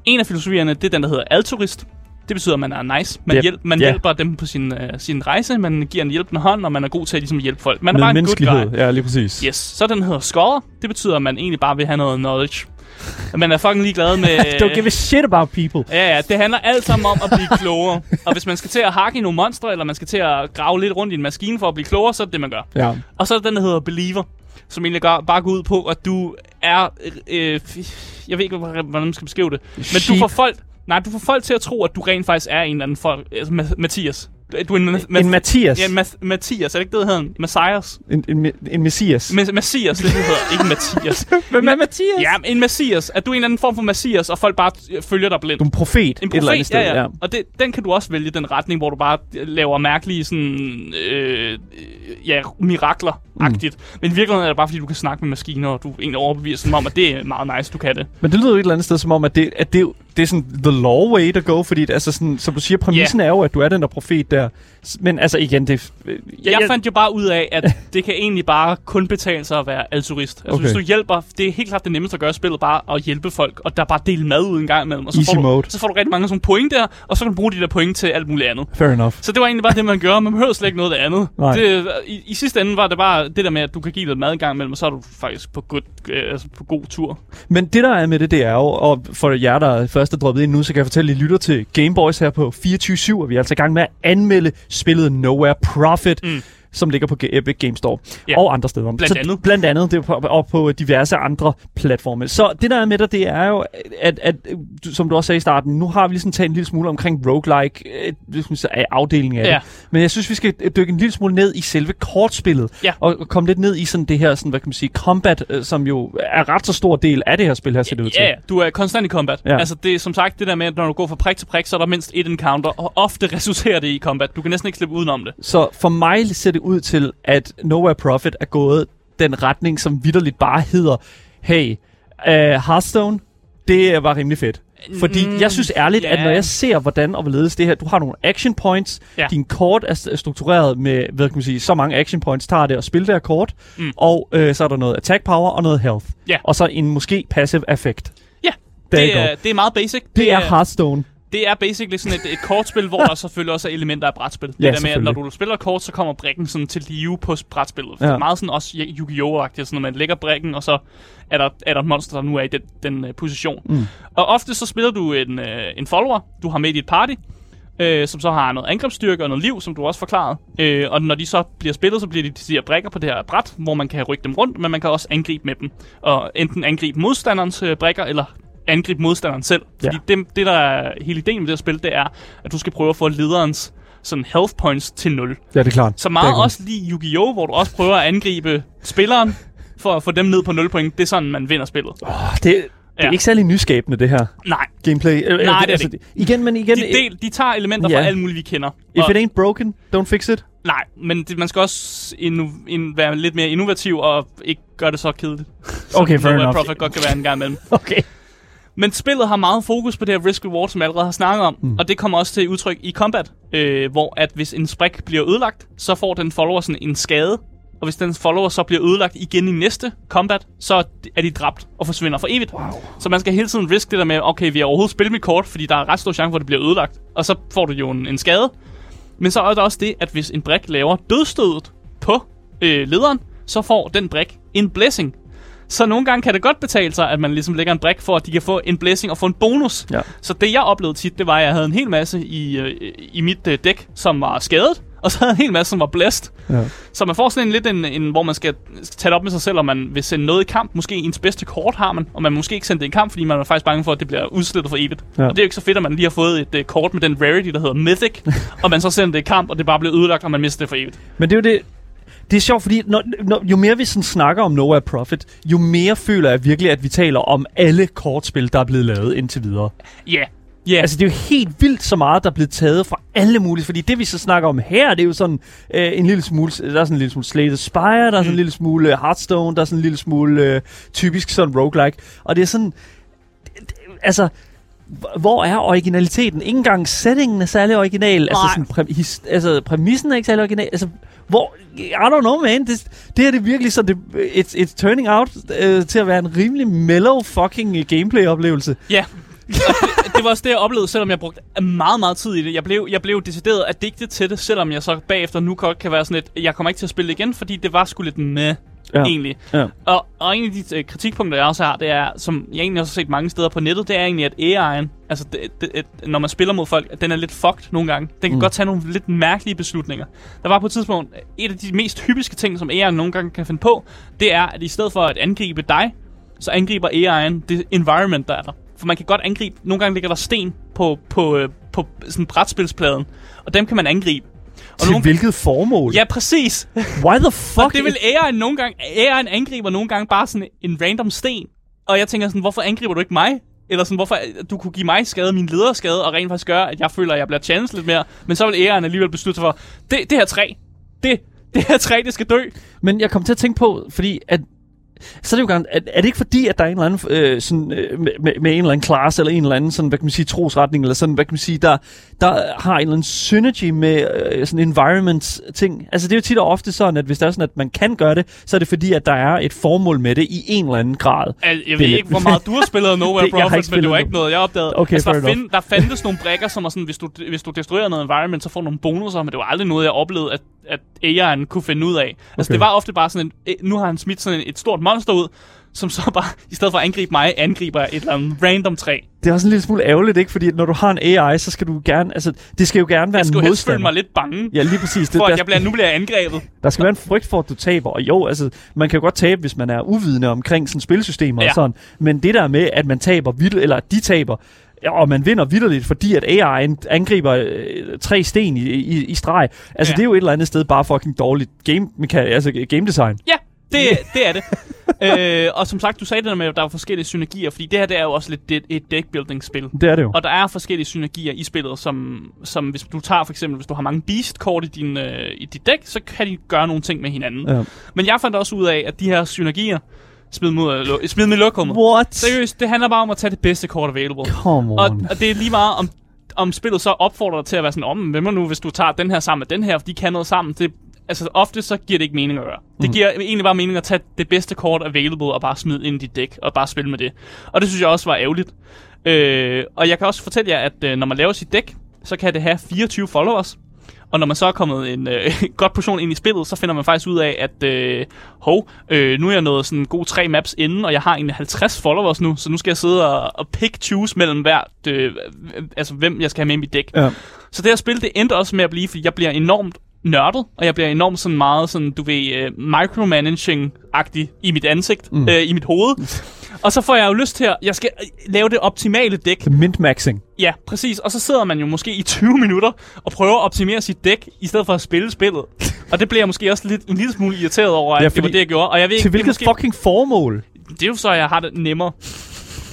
En af filosofierne, det er den, der hedder altruist. Det betyder, at man er nice. Man, Yep. hjælp, man Ja. hjælper dem på sin, øh, sin rejse. Man giver en hjælpende hånd, og man er god til at ligesom, hjælpe folk. Man er bare en good guy. Ja, lige præcis. Yes. Så den hedder scholar. Det betyder, at man egentlig bare vil have noget knowledge. <laughs> Man er fucking ligeglad med... <laughs> Don't give a shit about people. Ja, ja, det handler alt sammen om at blive klogere. og hvis man skal til at hakke i nogle monstre, eller man skal til at grave lidt rundt i en maskine for at blive klogere, så er det det, man gør. Ja. Og så er den, der hedder Believer, som egentlig gør, bare går ud på, at du er... Øh, jeg ved ikke, hvordan man skal beskrive det. Men du Sheep. får folk... Nej, du får folk til at tro, at du rent faktisk er en eller anden folk... Altså, Ma- Mathias. Er en, ma- En Mathias. Ja, Ma- Mathias. Er det ikke det, der hedder? Messias? En, en, en messias. Ma- Messias, det er hedder. Ikke Mathias. <laughs> Hvem er Mathias? Ja, en Messias. At du er en eller anden form for Messias, og folk bare øh, følger dig blindt. Du er en profet, En et eller andet profet, sted. ja, ja. Og det, den kan du også vælge, den retning, hvor du bare laver mærkelige sådan, øh, øh, ja, mirakler-agtigt. Mm. Men i virkeligheden er det bare, fordi du kan snakke med maskiner, og du egentlig overbeviser dem om, at det er meget nice, du kan det. Men det lyder jo et eller andet sted som om, at det, at det, det er sådan the law way to go, fordi det, altså sådan, som du siger, præmissen yeah. er jo, at du er den der profet der. Men altså igen, det... øh, Jeg, jeg fandt jo bare ud af, at <laughs> det kan egentlig bare kun betale sig at være altruist. Altså Okay. hvis du hjælper, det er helt klart det nemmeste at gøre spillet, bare at hjælpe folk, og der bare dele mad ud en gang imellem. Og så Easy får, du, mode. så får du rigtig mange sådan point der, og så kan du bruge de der point til alt muligt andet. Fair enough. Så det var egentlig bare det, man gør. Man behøver slet ikke noget af det andet. Nej. Det, i, I sidste ende var det bare det der med, at du kan give lidt mad en gang imellem, og så er du faktisk på, good, øh, altså på god tur. Men det der er med det, det er jo, og for jer, der først er droppet ind nu, så kan jeg fortælle, at I lytter til Gameboys her på 24-7, og vi er altså i gang med at anmelde spillet Nowhere Profit. Mm som ligger på Epic Game Store Ja. og andre steder. Blandt så, andet. Blandt andet, det er på, og på diverse andre platforme. Så det der er med det, det er jo, at, at du- som du også sagde i starten, nu har vi ligesom talt en lille smule omkring roguelike, øh, afdelingen af Ja. det. Men jeg synes, vi skal dykke en lille smule ned i selve kortspillet, Ja. og komme lidt ned i sådan det her, sådan, hvad kan man sige, combat, øh, som jo er ret så stor del af det her spil her, ser det ud til. Ja, du er konstant i combat. Ja. Altså det er som sagt det der med, at når du går fra prik til prik, så er der mindst et encounter, og ofte resulterer det i combat. Du kan næsten ikke slippe udenom det. Så for mig ser det ud til, at Nowhere Profit er gået den retning, som vidderligt bare hedder, hey, uh, Hearthstone, det var rimelig fedt. Fordi Mm, jeg synes ærligt, ja. at når jeg ser, hvordan og hvorledes det her, du har nogle action points, Ja. din kort er st- struktureret med, hvad kan man sige, så mange action points tager det at spille det her kort, Mm. og øh, så er der noget attack power og noget health. Ja. Og så en måske passive effect. Ja, det er, det er meget basic. Det er Hearthstone. Det er basically sådan et, et kortspil, hvor der selvfølgelig også er elementer af brætspil. Ja, det der med, at når du spiller kort, så kommer brikken sådan til live på brætspillet. Ja. Det er meget sådan også Yu-Gi-Oh! agtigt sådan at man lægger brikken, og så er der, er der et monster, der nu er i den, den uh, position. Mm. Og ofte så spiller du en, uh, en follower, du har med i dit party, øh, som så har noget angrebsstyrke og noget liv, som du også forklarede. Øh, og når de så bliver spillet, så bliver de de her brikker på det her bræt, hvor man kan rykke dem rundt, men man kan også angribe med dem. Og enten angribe modstanderens øh, brikker, eller angribe modstanderen selv. Ja. Fordi det, det, der er hele ideen med det her spil, det er, at du skal prøve at få lederens sådan health points til 0. Ja, det er klart. Så Det meget også lige Yu-Gi-Oh!, hvor du også prøver at angribe spilleren, for at få dem ned på 0 point. Det er sådan, man vinder spillet. Oh, det, det er Ja. ikke særlig nyskabende, det her Nej, gameplay. Øh, Nej, det er altså, det Igen, men igen, de, del, de tager elementer Ja. fra alt muligt, vi kender. if Og- it ain't broken, don't fix it. Nej, men det, man skal også inno, in, være lidt mere innovativ og ikke gøre det så kedeligt. Okay, fair enough. Profit godt kan være en gang imellem. <laughs> Okay. Men spillet har meget fokus på det her risk-reward, som jeg allerede har snakket om. Mm. Og det kommer også til udtryk i combat, øh, hvor at hvis en sprik bliver ødelagt, så får den follower sådan en skade. Og hvis den follower så bliver ødelagt igen i næste combat, så er de dræbt og forsvinder for evigt. Wow. Så man skal hele tiden riske det der med, okay, vi har overhovedet spillet mit kort, fordi der er ret stor chance for, at det bliver ødelagt. Og så får du jo en, en skade. Men så er der også det, at hvis en brik laver dødstødet på øh, lederen, så får den brik en blessing. Så nogle gange kan det godt betale sig, at man ligesom lægger en brik for, at de kan få en blessing og få en bonus. Ja. Så det jeg oplevede tit, det var, at jeg havde en hel masse i, øh, i mit øh, dæk, som var skadet. <laughs> Og så havde en hel masse, som var blæst. Ja. Så man får sådan en lidt en, en hvor man skal tage det op med sig selv, om man vil sende noget i kamp. Måske ens bedste kort har man, og man måske ikke sende det i kamp, fordi man er faktisk bange for, at det bliver udslettet for evigt. Ja. Og det er jo ikke så fedt, at man lige har fået et uh, kort med den rarity, der hedder Mythic, <laughs> og man så sender det i kamp, og det bare bliver ødelagt, og man mister det for evigt. Men det er jo det... Det er sjovt, fordi når, når, jo mere vi sådan snakker om Nowhere Profit, jo mere føler jeg virkelig, at vi taler om alle kortspil, der er blevet lavet indtil videre. Ja, yeah. ja. Yeah. Altså, det er jo helt vildt så meget, der er blevet taget fra alle mulige. Fordi det, vi så snakker om her, det er jo sådan øh, en lille smule... Der er sådan en lille smule Slay the Spire, der er sådan en Mm. lille smule øh, Hearthstone, der er sådan en lille smule øh, typisk sådan roguelike. Og det er sådan... Altså, hvor er originaliteten? Ikke engang settingen er særlig original. Altså, Nej. sådan, præ- his, altså, præmissen er ikke særlig original. Altså, hvor... I don't know, man. Det, det her det er virkelig så... Det, it's, it's turning out øh, til at være en rimelig mellow fucking øh, gameplay-oplevelse. Ja. Og det, det var også det, jeg oplevede, selvom jeg brugte meget, meget tid i det. Jeg blev, jeg blev decideret addicted til det, selvom jeg så bagefter nu godt kan være sådan lidt, jeg kommer ikke til at spille det igen, fordi det var sgu lidt med. Ja. Egentlig. Ja. Og, og en af de øh, kritikpunkter, jeg også har, det er, som jeg egentlig også har set mange steder på nettet, det er egentlig, at AI'en, altså det, det, det, når man spiller mod folk, at den er lidt fucked nogle gange. Den kan mm. Godt tage nogle lidt mærkelige beslutninger. Der var på et tidspunkt, et af de mest hyppige ting, som AI'en nogle gange kan finde på, det er, at i stedet for at angribe dig, så angriber AI'en det environment, der er der. For man kan godt angribe, nogle gange ligger der sten på, på, øh, på sådan brætspilspladen, og dem kan man angribe. Og Til hvilket formål? Ja, præcis. Why the fuck? Og det vil æren nogle gange... Æren angriber nogle gange bare sådan en random sten. Og jeg tænker sådan, hvorfor angriber du ikke mig? Eller sådan, hvorfor du kunne give mig skade, min leder skade, og rent faktisk gøre, at jeg føler, at jeg bliver chanced lidt mere. Men så vil æren alligevel beslutte sig for, det, det her træ, det, det her træ, det skal dø. Men jeg kom til at tænke på, fordi at så er det jo garant, er, er det ikke fordi, at der er en eller anden, øh, sådan, øh, med, med, en eller anden class, eller en eller anden, sådan, hvad kan man sige, trosretning, eller sådan, hvad kan man sige, der, der har en eller anden synergy med øh, sådan environment ting. Altså det er jo tit og ofte sådan, at hvis det er sådan, at man kan gøre det, så er det fordi, at der er et formål med det i en eller anden grad. Altså, jeg ved Det er ikke, hvor meget du har spillet <laughs> Nowhere Det- ikke men det var ikke noget, jeg opdagede. Okay, altså, der, find, der fandtes nogle brækker, som var sådan, hvis du, hvis du destruerer noget environment, så får du nogle bonusser, men det var aldrig noget, jeg oplevede, at, at AI'en kunne finde ud af. Altså, Okay. det var ofte bare sådan en, eh, nu har han smidt sådan et, et stort monster ud, som så bare, i stedet for at angribe mig, angriber et eller andet random træ. Det er også en lille smule ærgerligt, ikke? Fordi når du har en AI, så skal du gerne, altså, det skal jo gerne være Jeg en skulle helst føle modstander. mig lidt bange, Ja, lige præcis. Det, for der, at jeg bliver, nu bliver jeg angrebet. Der skal være en frygt for, at du taber. Og jo, altså, man kan jo godt tabe, hvis man er uvidende omkring sådan spilsystemer Ja. og sådan. Men det der med, at man taber vidt, eller de taber, og man vinder vidderligt, fordi at AI angriber øh, tre sten i, i, i streg. Altså, Ja. det er jo et eller andet sted bare fucking dårligt game, meka- altså game design. Ja, det, det er det. <laughs> øh, og som sagt, du sagde det der med, at der er forskellige synergier, fordi det her det er jo også lidt et, et deckbuilding-spil. Det er det jo. Og der er forskellige synergier i spillet, som, som hvis du tager for eksempel, hvis du har mange beast-kort i, din, øh, i dit dæk, så kan de gøre nogle ting med hinanden. Ja. Men jeg fandt også ud af, at de her synergier, smid dem, ud af, lu- smid dem i lokummet. What? Seriøst, det handler bare om at tage det bedste kort available. Come Og, on. og det er lige meget om, om spillet så opfordrer dig til at være sådan, om, hvem er nu, hvis du tager den her sammen med den her, for de kan noget sammen. Det, altså ofte så giver det ikke mening at gøre. Det Mm. giver egentlig bare mening at tage det bedste kort available og bare smide ind i dit dæk og bare spille med det. Og det synes jeg også var ærgerligt. Øh, og jeg kan også fortælle jer, at øh, når man laver sit dæk, så kan det have 24 followers. Og når man så er kommet en øh, <laughs> godt portion ind i spillet, så finder man faktisk ud af, at øh, hov, øh, nu er jeg nået sådan god tre maps inden, og jeg har egentlig 50 followers nu, så nu skal jeg sidde og, og pick choose mellem hvert, øh, altså hvem jeg skal have med i mit dæk. Ja. Så det her spil, det endte også med at blive, fordi jeg bliver enormt nørdet, og jeg bliver enormt sådan meget sådan, du ved, øh, micromanaging-agtig i mit ansigt. Mm. øh, i mit hoved. <laughs> og så får jeg jo lyst til at, jeg skal øh, lave det optimale dæk. Mint-maxing. Ja, præcis. Og så sidder man jo måske i 20 minutter og prøver at optimere sit dæk, i stedet for at spille spillet. <laughs> og det bliver jeg måske også lidt, en lille smule irriteret over, at Ja, det var det, jeg gjorde. Og jeg ved ikke, Til hvilket måske, fucking formål? det er jo så, jeg har det nemmere.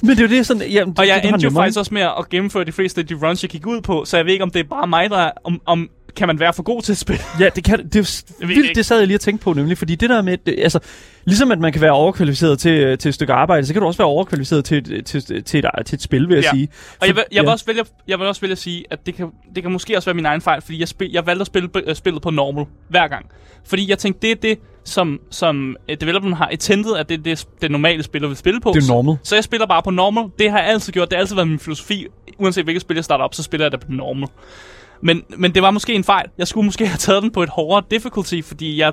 Men det er jo det sådan... Jamen, Og jeg det, du har endte jo faktisk også med at gennemføre de fleste af de runs, jeg gik ud på, så jeg ved ikke, om det er bare mig, der er, om, om kan man være for god til at spille. Ja, det kan det er vildt, det sad jeg lige og tænkte på nemlig, fordi det der med, det, altså, ligesom at man kan være overkvalificeret til, øh, til et stykke arbejde, så kan du også være overkvalificeret til, et- til, til, til, et, til et spil, vil jeg Ja. sige. Og jeg vil, jeg, vil ja. også vælge, jeg vil også vælge at sige, at det kan, det kan måske også være min egen fejl, fordi jeg, spil, jeg valgte at spille øh, spillet på normal hver gang. Fordi jeg tænkte, det er det, som, som øh, developeren har intended, at det er det, det normale spiller vil spille på. Det er normal. Så, så jeg spiller bare på normal. Det har jeg altid gjort. Det har altid været min filosofi. Uanset hvilket spil jeg starter op, så spiller jeg det på normal. Men, men det var måske en fejl. Jeg skulle måske have taget den på et hårdere difficulty, fordi jeg,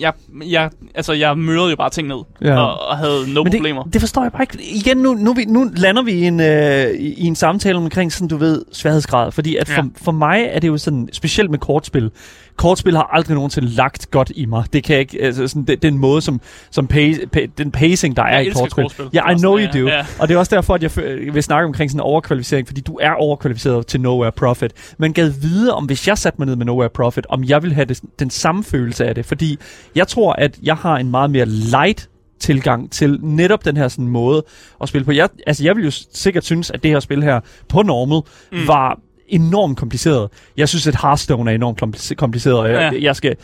jeg, jeg, altså, jeg mødede jo bare ting ned. Ja. Og, og havde no Men problemer. det, det forstår jeg bare ikke. Igen, nu, nu, vi- nu lander vi i en, øh, i, i en samtale omkring, sådan du ved, sværhedsgrad. Fordi at for, Ja. for mig er det jo sådan, specielt med kortspil, kortspil har aldrig nogensinde lagt godt i mig. Det kan jeg ikke, altså sådan, det, den måde, som, som pace, pa, den pacing, der er Jeg i elsker kortspil. kortspil. Ja, I know you do. ja. Og det er også derfor, at jeg fø- vil snakke omkring sådan en overkvalificering, fordi du er overkvalificeret til Nowhere Profit. Men gad vide, om hvis jeg satte mig ned med Nowhere Profit, om jeg vil have det, den samme følelse af det. Fordi jeg tror, at jeg har en meget mere light tilgang til netop den her sådan måde at spille på. Jeg, altså, jeg vil jo sikkert synes, at det her spil her på normal mm. var enormt kompliceret. Jeg synes, at Hearthstone er enormt kompli- kompliceret, og jeg, Ja. jeg skal...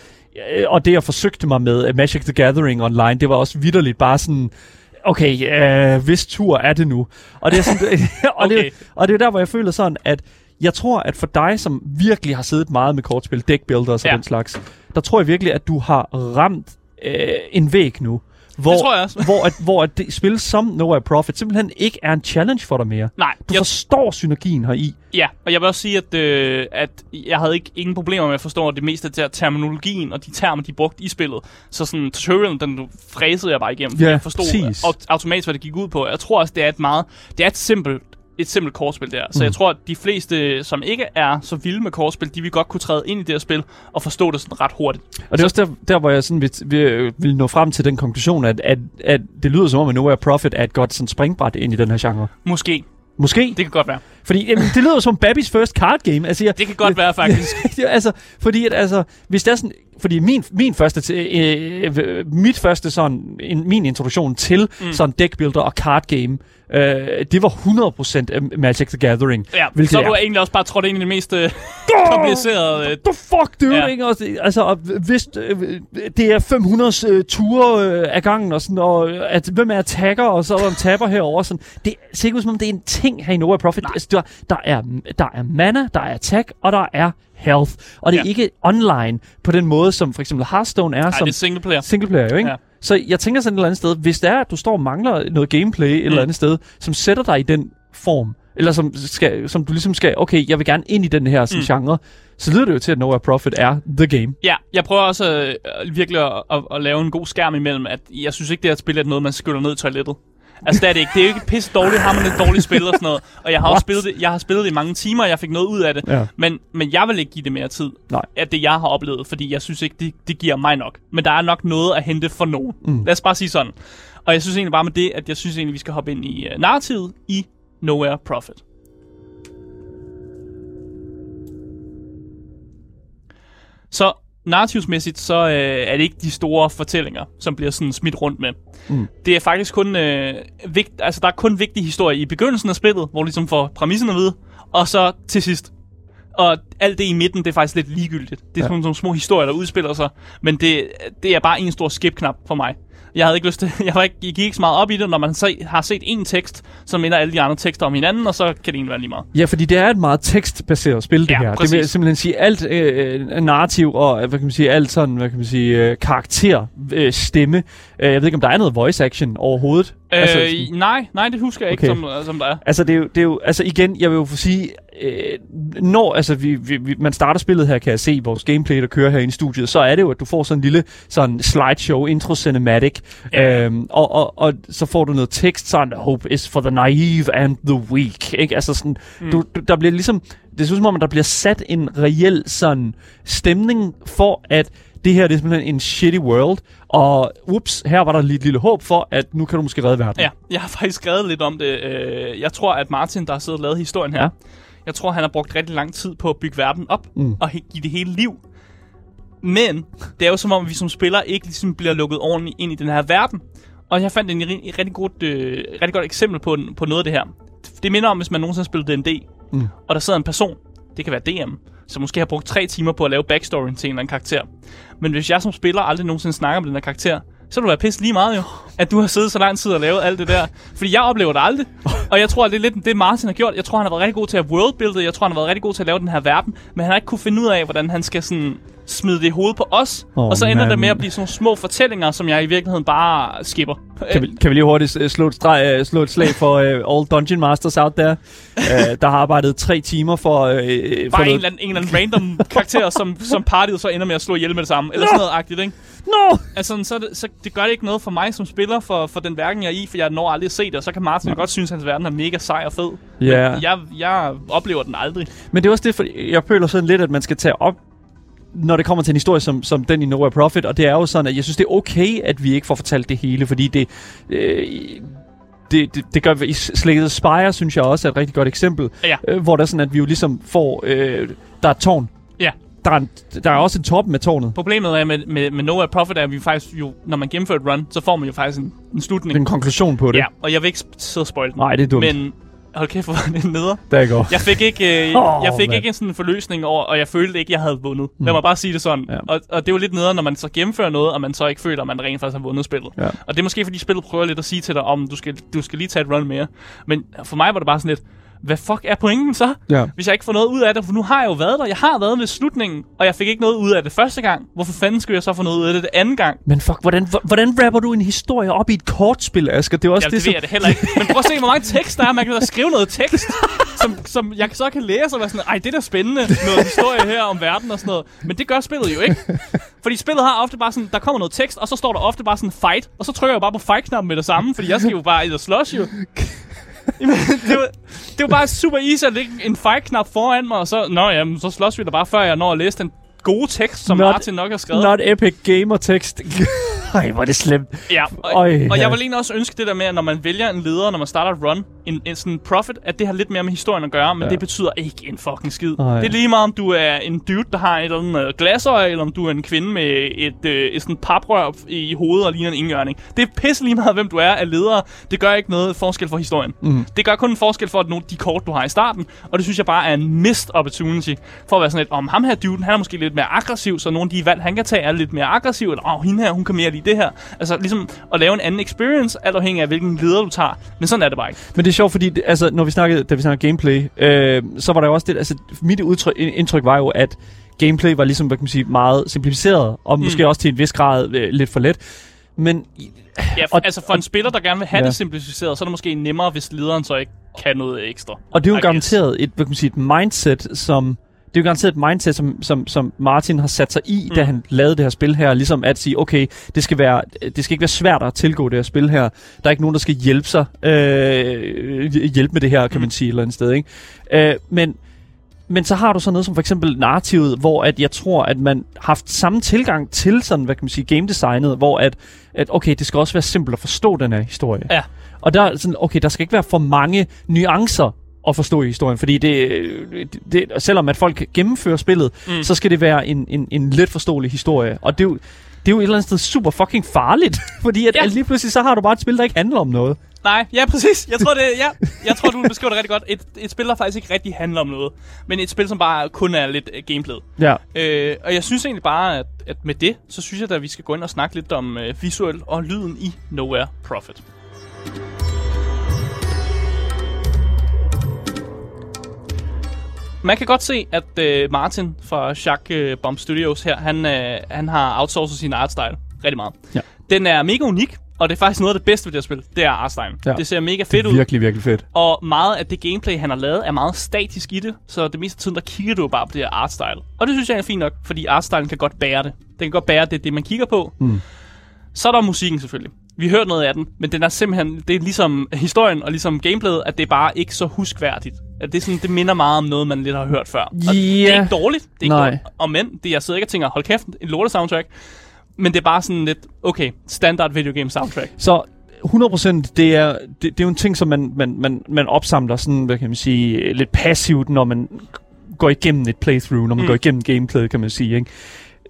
Og det, jeg forsøgte mig med Magic the Gathering online, det var også vidderligt bare sådan... Okay, øh, hvis tur er det nu? Og det er sådan, og, <laughs> det, <laughs> og det er der, hvor jeg føler sådan, at jeg tror, at for dig, som virkelig har siddet meget med kortspil, deckbuilders og Ja. den slags, der tror jeg virkelig, at du har ramt øh, en væg nu. Hvor, det tror jeg også. hvor, at, hvor at det spil som Nowhere Profit simpelthen ikke er en challenge for dig mere. Nej, Du jeg, forstår synergien heri. ja, og jeg vil også sige, at, øh, at jeg havde ikke ingen problemer med at forstå det meste af her terminologien og de termer, de brugte i spillet. Så sådan tutorialen, den fræsede jeg bare igennem, Ja, jeg forstod præcis. au- automatisk, hvad det gik ud på. Jeg tror også, det er et meget, det er et simpelt et simpelt kortspil der. Så Mm. jeg tror, at de fleste, som ikke er så vilde med kortspil, de vil godt kunne træde ind i det her spil og forstå det sådan ret hurtigt. Og det er også der, der hvor jeg sådan vil, vil, vil nå frem til den konklusion, at, at, at det lyder som om, at Nowhere Profit er et godt sådan, springbræt ind i den her genre. Måske. Måske. Det kan godt være. Fordi jamen, det lyder som Babys first card game. Altså, jeg, Det kan godt være, faktisk. <laughs> Altså, fordi at, altså, hvis det er sådan, fordi min, min første, til- øh, øh, mit første sådan, en, min introduktion til mm. sådan deckbuilder og card game, øh, det var 100% af Magic the Gathering. Ja, Hvilket så er er- du egentlig også bare trådt ind i det mest øh, komplicerede... Øh, the fuck, dude, Ja. ikke? Også, altså, og hvis øh, det er 500 øh, ture øh, af gangen, og, sådan, og øh, at, hvem er attacker, og så er der en tapper herover sådan, det ser ud som om, det er en ting her i Nova Profit. Altså, der, der, er, der er mana, der er attack, og der er health. Og det er Ja. ikke online på den måde, som for eksempel Hearthstone er, nej, som det er single player. single player, jo, ikke? Ja. Så jeg tænker sådan et eller andet sted, hvis det er, at du står og mangler noget gameplay et eller Mm. andet sted, som sætter dig i den form, eller som, skal, som du ligesom skal, okay, jeg vil gerne ind i den her sådan, Mm. mm. genre, så lyder det jo til, at Nowhere Profit er the game. Ja, jeg prøver også øh, virkelig at, at, at lave en god skærm imellem, at jeg synes ikke, det her spil er noget, man skyller ned i toilettet. Altså, det er det ikke. Det er jo ikke pisse dårligt, har man et dårligt spil og sådan noget. Og jeg har også What? spillet det, jeg har spillet det i mange timer, og jeg fik noget ud af det. Ja. Men, men jeg vil ikke give det mere tid, Nej. af det jeg har oplevet, fordi jeg synes ikke, det, det giver mig nok. Men der er nok noget at hente for nogen. Mm. Lad os bare sige sådan. Og jeg synes egentlig bare med det, at jeg synes egentlig, vi skal hoppe ind i uh, narrativet i Nowhere Profit. Så narrativsmæssigt, så øh, er det ikke de store fortællinger, som bliver sådan smidt rundt med. Mm. Det er faktisk kun øh, vigt, altså der er kun vigtig historie i begyndelsen af spillet, hvor du ligesom får præmissen at vide, og så til sidst. Og alt det i midten, det er faktisk lidt ligegyldigt. Det er Ja. sådan nogle små historier, der udspiller sig, men det, det er bare en stor skip-knap for mig. Jeg havde ikke lyst til, <laughs> jeg, var ikke, jeg gik ikke så meget op i det, når man se, har set en tekst, så minder alle de andre tekster om hinanden, og så kan det egentlig være lige meget. Ja, fordi det er et meget tekstbaseret spil, det Ja, her. Det præcis. vil simpelthen sige alt øh, narrativ og, hvad kan man sige, alt sådan, hvad kan man sige, øh, karakter, øh, stemme. Øh, jeg ved ikke, om der er noget voice action overhovedet. Øh, altså, nej, nej, det husker jeg ikke, Okay. som, som der er. Altså, det er, jo, det er jo, altså igen, jeg vil jo få sige, øh, når altså, vi, vi, vi, man starter spillet her, kan jeg se vores gameplay, der kører her i studiet, så er det jo, at du får sådan en lille sådan slideshow, intro cinematic, Ja. øhm, og, og, og så får du noget tekst, sådan, hope is for the naive and the weak, ikke? Altså sådan, mm. du, du, der bliver ligesom, det synes som om, at der bliver sat en reel sådan stemning for, at det her det er simpelthen en shitty world, og ups, her var der lige et lille håb for, at nu kan du måske redde verden. Ja, jeg har faktisk skrevet lidt om det. Øh, Jeg tror, at Martin, der har siddet og lavet historien her, Ja. jeg tror, han har brugt rigtig lang tid på at bygge verden op Mm. og give det hele liv. Men det er jo som om, vi som spillere ikke ligesom bliver lukket ordentligt ind i den her verden. Og jeg fandt en ri- rigtig, godt, øh, rigtig godt eksempel på, på noget af det her. Det minder om, hvis man nogensinde har spillet D&D, Mm. og der sidder en person, det kan være DM, som måske har brugt tre timer på at lave backstoryen til en eller anden karakter. Men hvis jeg som spiller aldrig nogensinde snakker med den her karakter, så vil du være pisse lige meget jo, at du har siddet så lang tid og lavet alt det der. Fordi jeg oplever det aldrig. Og jeg tror, at det er lidt det, Martin har gjort. Jeg tror, han har været rigtig god til at worldbuilde. Jeg tror, han har været rigtig god til at lave den her verden. Men han har ikke kunne finde ud af, hvordan han skal sådan smide det i hovedet på os. Oh, og så ender mand. det med at blive sådan nogle små fortællinger, som jeg i virkeligheden bare skipper. Kan vi, kan vi lige hurtigt øh, slå et, streg, øh, slå et slag for uh, all Dungeon Masters out there, uh, der har arbejdet tre timer for... Uh, for Bare en noget- eller, anden, en eller anden random karakter, som, som partiet så ender med at slå ihjel med det samme. Eller sådan noget agtigt, ikke? No! Altså, så, det, så det gør det ikke noget for mig som spiller, for, for den verden, jeg er i, for jeg når aldrig at se det, og så kan Martin jo godt synes, at hans verden er mega sej og fed. Ja. Men jeg, jeg oplever den aldrig. Men det er også det, for jeg føler sådan lidt, at man skal tage op, når det kommer til en historie som, som den i Nowhere Profit, og det er jo sådan, at jeg synes, det er okay, at vi ikke får fortalt det hele, fordi det... Øh, det, det, det gør i Slay Spire, synes jeg også er et rigtig godt eksempel, Ja. øh, hvor der er sådan, at vi jo ligesom får, øh, der er et tårn. Ja. Der er, en, der er også en top med tårnet. Problemet er med, med, med Nowhere Profit, er, at vi faktisk jo, når man gennemfører et run, så får man jo faktisk en, en slutning. En konklusion på det. Ja, og jeg vil ikke sidde og spoil den. Nej, det er dumt. Men hold kæft, hvor det neder. Der går. Jeg fik ikke, øh, Åh, jeg fik mand. ikke sådan en forløsning over, og jeg følte ikke, jeg havde vundet. Lad mig bare sige det sådan. Ja. Og, og det er jo lidt nederen, når man så gennemfører noget, og man så ikke føler, at man rent faktisk har vundet spillet. Ja. Og det er måske, fordi spillet prøver lidt at sige til dig, om du skal, du skal lige tage et run mere. Men for mig var det bare sådan lidt, hvad fuck er pointen så? Ja. Hvis jeg ikke får noget ud af det, for nu har jeg jo været der. Jeg har været ved slutningen, og jeg fik ikke noget ud af det første gang. Hvorfor fanden skulle jeg så få noget ud af det det anden gang? Men fuck, hvordan, hvordan rapper du en historie op i et kortspil, Asger? Det er også Ja, det, det, ved jeg det heller ikke. Men prøv at se, hvor mange tekst der er. Man kan da skrive noget tekst, som, som jeg så kan læse og være sådan, ej, det er da spændende. Noget historie her om verden og sådan noget. Men det gør spillet jo ikke. Fordi spillet har ofte bare sådan, der kommer noget tekst, og så står der ofte bare sådan fight, og så trykker jeg bare på fight-knappen med det samme, fordi jeg skal jo bare either slås jo. Jamen, det, var, det var bare super easy at lægge en fight-knap foran mig, og så, nå jamen, så slås vi da bare, før jeg når at læse den gode tekst, som Not- Martin nok har skrevet. Not epic gamer tekst. <laughs> Ej, hvor er det slemt. Ja, og, Øj, og ja. jeg vil egentlig også ønske det der med, at når man vælger en leder, når man starter et run, en, en sådan profit, at det har lidt mere med historien at gøre, men Ja. det betyder ikke en fucking skid. Ej. Det er lige meget, om du er en dude, der har et eller andet øh, glasøje, eller om du er en kvinde med et, øh, et sådan paprør i hovedet og ligner en indgørning. Det er pisse lige meget, hvem du er af ledere. Det gør ikke noget forskel for historien. Mm. Det gør kun en forskel for at nogle de kort, du har i starten, og det synes jeg bare er en missed opportunity, for at være sådan lidt, om ham her dude, han er måske lidt mere aggressiv, så nogle af de valg, han kan tage, er lidt mere aggressiv, eller åh, oh, hende her, hun kan mere lide det her. Altså ligesom at lave en anden experience, alt afhængig af, hvilken leder du tager. Men sådan er det bare ikke. Men det sjovt, fordi altså, når vi snakkede, da vi snakkede gameplay, øh, så var der jo også det, altså mit udtryk, indtryk var jo, at gameplay var ligesom, hvad kan man sige, meget simplificeret, og mm. måske også til en vis grad øh, lidt for let. Men Ja, Og- og, altså for en spiller, der gerne vil have Ja. det simplificeret, så er det måske nemmere, hvis lederen så ikke kan noget ekstra. Og det er jo I garanteret et, hvad kan man sige, et mindset, som... Det er jo garanteret et mindset, som, som, som Martin har sat sig i, mm. da han lavede det her spil her. Ligesom at sige, okay, det skal, være, det skal ikke være svært at tilgå det her spil her. Der er ikke nogen, der skal hjælpe sig, øh, hjælpe med det her, kan Mm. man sige, et eller andet sted. Ikke? Øh, men, men så har du sådan noget som for eksempel narrativet, hvor at jeg tror, at man har haft samme tilgang til sådan, hvad kan man sige, game designet, hvor at, at okay, det skal også være simpelt at forstå den her historie. Ja. Og der er sådan, okay, der skal ikke være for mange nuancer at forstå i historien, fordi det, det, selvom at folk gennemfører spillet, mm. Så skal det være en, en, en let forståelig historie. Og det er jo, det er jo et eller andet sted super fucking farligt, <laughs> fordi at, ja. At lige pludselig så har du bare et spil, der ikke handler om noget. Nej, ja, præcis. Jeg tror, det, ja, jeg tror du beskriver det rigtig godt. Et, et spil, der faktisk ikke rigtig handler om noget, men et spil, som bare kun er lidt uh, gameplay. Ja. Øh, og jeg synes egentlig bare, at, at med det, så synes jeg da, at vi skal gå ind og snakke lidt om øh, visuel og lyden i Nowhere Profit. Man kan godt se, at øh, Martin fra Shark øh, Bomb Studios her, han, øh, han har outsourcet sin artstyle rigtig meget. Ja. Den er mega unik, og det er faktisk noget af det bedste ved det her spil. Det er artstylen. Ja. Det ser mega fedt ud. virkelig, virkelig fedt. Og meget af det gameplay, han har lavet, er meget statisk i det. Så det meste af tiden, der kigger du bare på det her artstyle. Og det synes jeg er fint nok, fordi artstylen kan godt bære det. Den kan godt bære det, det man kigger på. Mm. Så er der musikken selvfølgelig. Vi har hørt noget af den, men den er simpelthen, det er ligesom historien og ligesom gameplayet, at det er bare ikke så huskværdigt. At det, er sådan, det minder meget om noget, man lidt har hørt før. Og det er ikke dårligt. Det er ikke Nej. dårligt. Og men, det, jeg sidder ikke og tænker, hold kæft, en lorte soundtrack. Men det er bare sådan lidt, okay, standard video game soundtrack. Så 100% det er, det, det er jo en ting, som man, man, man, man opsamler sådan, hvad kan man sige, lidt passivt, når man går igennem et playthrough, når man. Mm. går igennem gameplayet, kan man sige, ikke?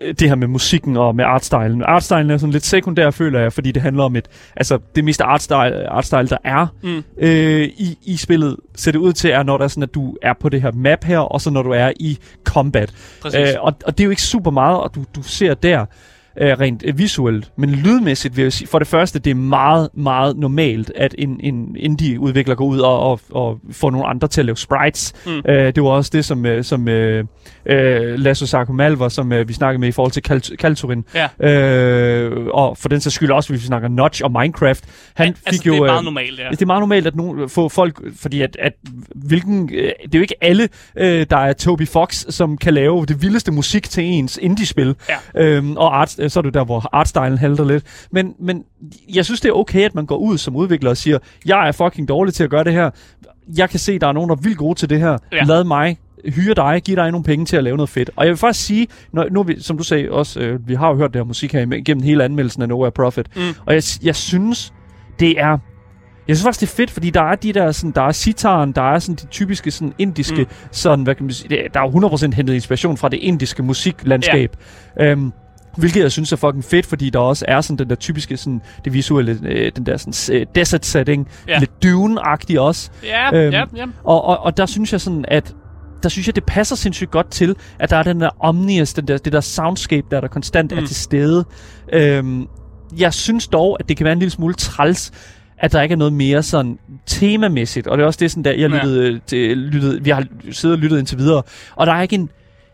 Øh, Det her med musikken og med artstylen. Artstylen er sådan lidt sekundær, føler jeg, fordi det handler om et, altså det meste artstyle, artstyle der er Mm. øh, i, i spillet, ser det ud til, er når der er sådan, at du er på det her map her, og så når du er i combat. Præcis. Øh, og, og det er jo ikke super meget, og du, du ser der øh, rent øh, visuelt. Men lydmæssigt vil jeg sige, for det første, det er meget, meget normalt, at en, en indie-udvikler går ud og, og, og får nogle andre til at lave sprites. Mm. Øh, det var også det, som, øh, som øh, øh, Lasso Sarko Malver, som øh, vi snakkede med i forhold til Kal- Kalturin. Ja. Øh, og for den sags skyld også, hvis vi snakker Notch og Minecraft. Han Ja, fik altså, jo... det er øh, meget normalt, ja. det er meget normalt at nogen, få folk, fordi at, at hvilken, øh, det er jo ikke alle, øh, der er Toby Fox, som kan lave det vildeste musik til ens indie-spil. Ja. Øhm, og art, øh, så er det der, hvor artstylen halter lidt. Men, men jeg synes, det er okay, at man går ud som udvikler og siger, jeg er fucking dårlig til at gøre det her. Jeg kan se, der er nogen, der er vildt gode til det her. Ja. Lad mig hyre dig, give dig nogle penge til at lave noget fedt. Og jeg vil faktisk sige, når, nu vi, som du sagde også, øh, vi har jo hørt det her musik her gennem hele anmeldelsen af Nowhere Profit, Mm. og jeg, jeg synes, det er... Jeg synes faktisk, det er fedt, fordi der er de der, sådan, der er sitaren, der er sådan de typiske sådan indiske, mm. Sådan, hvad kan man sige, er- der er jo 100% hentet inspiration fra det indiske musiklandskab. Ja. Øhm, hvilket jeg synes er fucking fedt, fordi der også er sådan den der typiske, sådan, det visuelle, øh, den der sådan, øh, desert setting, ja. Ja. lidt dune-agtig også. Ja, Øhm, ja, ja. Og, og, og der synes jeg sådan, at der synes jeg, det passer sindssygt godt til, at der er den der omnius, den der, det der soundscape, der, der konstant mm. er til stede. Øhm, jeg synes dog, at det kan være en lille smule træls, at der ikke er noget mere sådan temamæssigt, og det er også det, sådan, der jeg Ja. lyttede, til, lyttede, vi har siddet og lyttet indtil videre, og der er ikke en,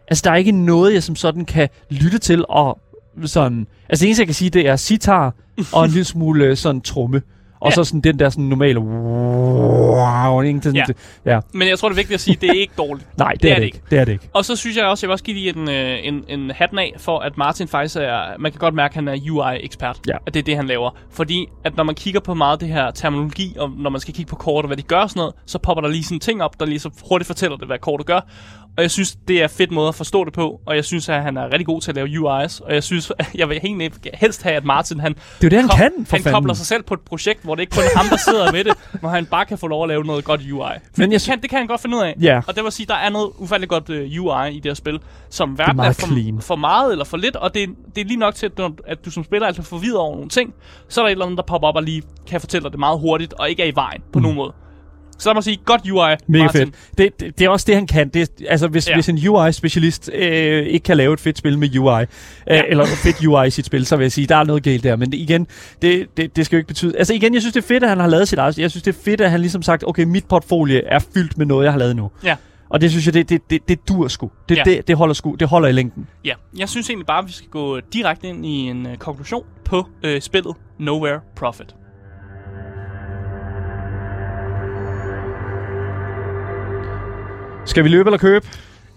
altså der er ikke noget, jeg som sådan kan lytte til, og sådan, altså det eneste, jeg kan sige, det er sitar, og en lille smule øh, sådan tromme, og Ja. så sådan den der sådan normale, wow, ikke? Den, Ja. det, ja. Men jeg tror, det er vigtigt at sige, at det er ikke dårligt. <laughs> Nej, det, det er det ikke. Det er det ikke. Og så synes jeg også, jeg vil også give en, øh, en, en hatten af for, at Martin faktisk er, man kan godt mærke, at han er UI-ekspert. Ja. At det er det, han laver. Fordi at når man kigger på meget af det her terminologi, og når man skal kigge på kort og hvad de gør og sådan noget, så popper der lige sådan ting op, der lige så hurtigt fortæller det, hvad kortet gør. Og jeg synes, det er en fed måde at forstå det på, og jeg synes, at han er rigtig god til at lave UI's, og jeg synes, <laughs> jeg vil helt helst have, at Martin, han, Det er det, han kom- kan, for han fanden. kobler sig selv på et projekt, hvor det ikke kun er ham, der sidder med det, <laughs> hvor han bare kan få lov at lave noget godt UI. Men jeg det, kan, det kan han godt finde ud af. Ja. Og det vil sige, der er noget ufatteligt godt uh, UI i det her spil, som hverken er, meget for, clean. for meget eller for lidt, og det, det er lige nok til, at du, at du som spiller er altså forvirret over nogle ting, så er der et eller andet, der popper op og lige kan fortælle dig det meget hurtigt, og ikke er i vejen på mm. nogen måde. Så lad mig sige, godt UI, Mega Martin. fedt. Det, det, det er også det, han kan. Det, altså, hvis, ja. Hvis en UI-specialist øh, ikke kan lave et fedt spil med UI, øh, ja. eller fedt UI i sit spil, så vil jeg sige, der er noget galt der. Men det, igen, det, det, det skal jo ikke betyde... Altså igen, jeg synes, det er fedt, at han har lavet sit eget. Jeg synes, det er fedt, at han ligesom sagt, okay, mit portfolio er fyldt med noget, jeg har lavet nu. Ja. Og det synes jeg, det, det, det, det dur sgu. Det, Ja. det, det, holder sgu. Det holder i længden. Ja, jeg synes egentlig bare, at vi skal gå direkte ind i en uh, konklusion på uh, spillet Nowhere Profit. Skal vi løbe eller købe?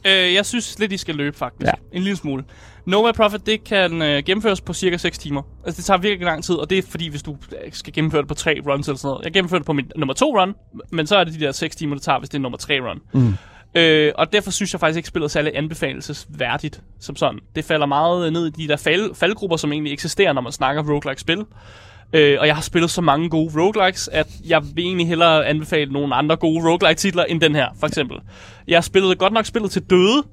Øh, jeg synes lidt, I skal løbe, faktisk. Ja. En lille smule. Nova Profit, det kan øh, gennemføres på cirka 6 timer. Altså, det tager virkelig lang tid, og det er fordi, hvis du øh, skal gennemføre det på tre runs eller sådan noget. Jeg gennemførte det på min nummer to run, men så er det de der 6 timer, det tager, hvis det er nummer tre run. Mm. Øh, og derfor synes jeg faktisk ikke, spillet er særlig anbefalesværdigt som sådan. Det falder meget ned i de der fald, faldgrupper, som egentlig eksisterer, når man snakker roguelike-spil. Øh, og jeg har spillet så mange gode roguelikes, at jeg vil egentlig hellere anbefale nogle andre gode roguelike-titler end den her, for eksempel. Jeg har spillet godt nok spillet til døde,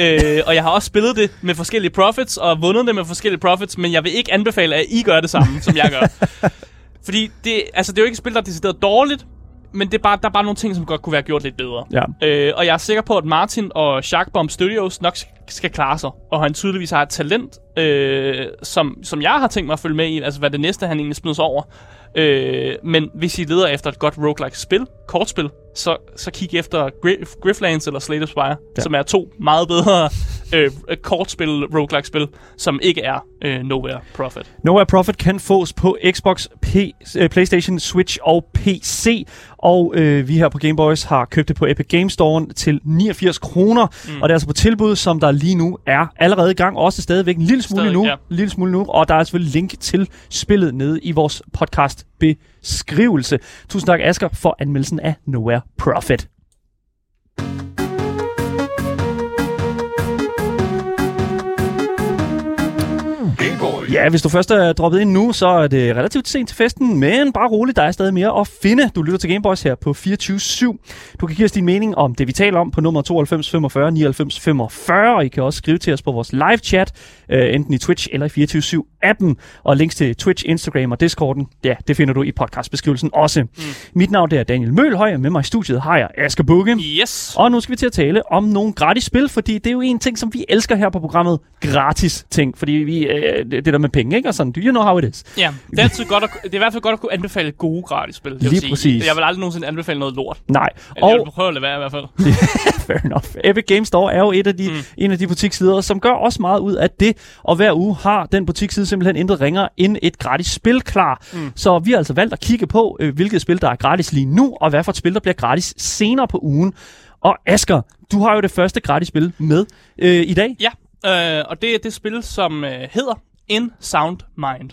øh, og jeg har også spillet det med forskellige profits, og vundet det med forskellige profits, men jeg vil ikke anbefale, at I gør det samme, som jeg gør. <laughs> Fordi det, altså, det er jo ikke et spil, der er decideret dårligt, men det er bare, der er bare nogle ting, som godt kunne være gjort lidt bedre. Ja. Øh, og jeg er sikker på, at Martin og Shark Bomb Studios nok sk- skal klare sig. Og han tydeligvis har et talent, øh, som, som jeg har tænkt mig at følge med i. Altså, hvad det næste, han egentlig smider sig over. Øh, men hvis I leder efter et godt roguelike-spil, kortspil, så, så kig efter Gri- Grifflands eller Slate of Spire, ja. som er to meget bedre øh, kortspil, roguelike-spil, som ikke er øh, Nowhere Profit. Nowhere Profit kan fås på Xbox, P, øh, PlayStation, Switch og PC. Og øh, vi her på Gameboys har købt det på Epic Games Store til 89 kroner. Mm. Og det er altså på tilbud, som der lige nu er allerede i gang. Også stadigvæk en lille smule Stadig, nu. ja. Lille smule nu. Og der er selvfølgelig link til spillet nede i vores podcast beskrivelse. Tusind tak, Asger, for anmeldelsen af Nowhere Profit. Ja, hvis du først er droppet ind nu, så er det relativt sent til festen, men bare roligt, der er stadig mere at finde. Du lytter til Gameboys her på 24.7. Du kan give os din mening om det, vi taler om på nummer 92 45 99 45, og I kan også skrive til os på vores live chat, øh, enten i Twitch eller i 24.7-appen. Og links til Twitch, Instagram og Discorden, ja, det finder du i podcastbeskrivelsen også. Mm. Mit navn er Daniel Mølhøj, og med mig i studiet har jeg Asger Bukke. Yes! Og nu skal vi til at tale om nogle gratis spil, fordi det er jo en ting, som vi elsker her på programmet. Gratis ting, fordi vi, øh, det det der med penge, ikke? Og sådan, do you know how it is? Ja, det er, altid godt at, det er i hvert fald godt at kunne anbefale gode gratis spil. Lige sige. præcis. Jeg vil aldrig nogensinde anbefale noget lort. Nej. Eller jeg Og vil prøve at lade være i hvert fald. <laughs> fair enough. Epic Games Store er jo et af de, mm. en af de butikssider, som gør også meget ud af det. Og hver uge har den butiksside simpelthen intet ringer end et gratis spil klar. Mm. Så vi har altså valgt at kigge på, øh, hvilket spil, der er gratis lige nu, og hvad for et spil, der bliver gratis senere på ugen. Og Asker, du har jo det første gratis spil med øh, i dag. Ja, øh, og det er det spil, som øh, hedder In Sound Mind.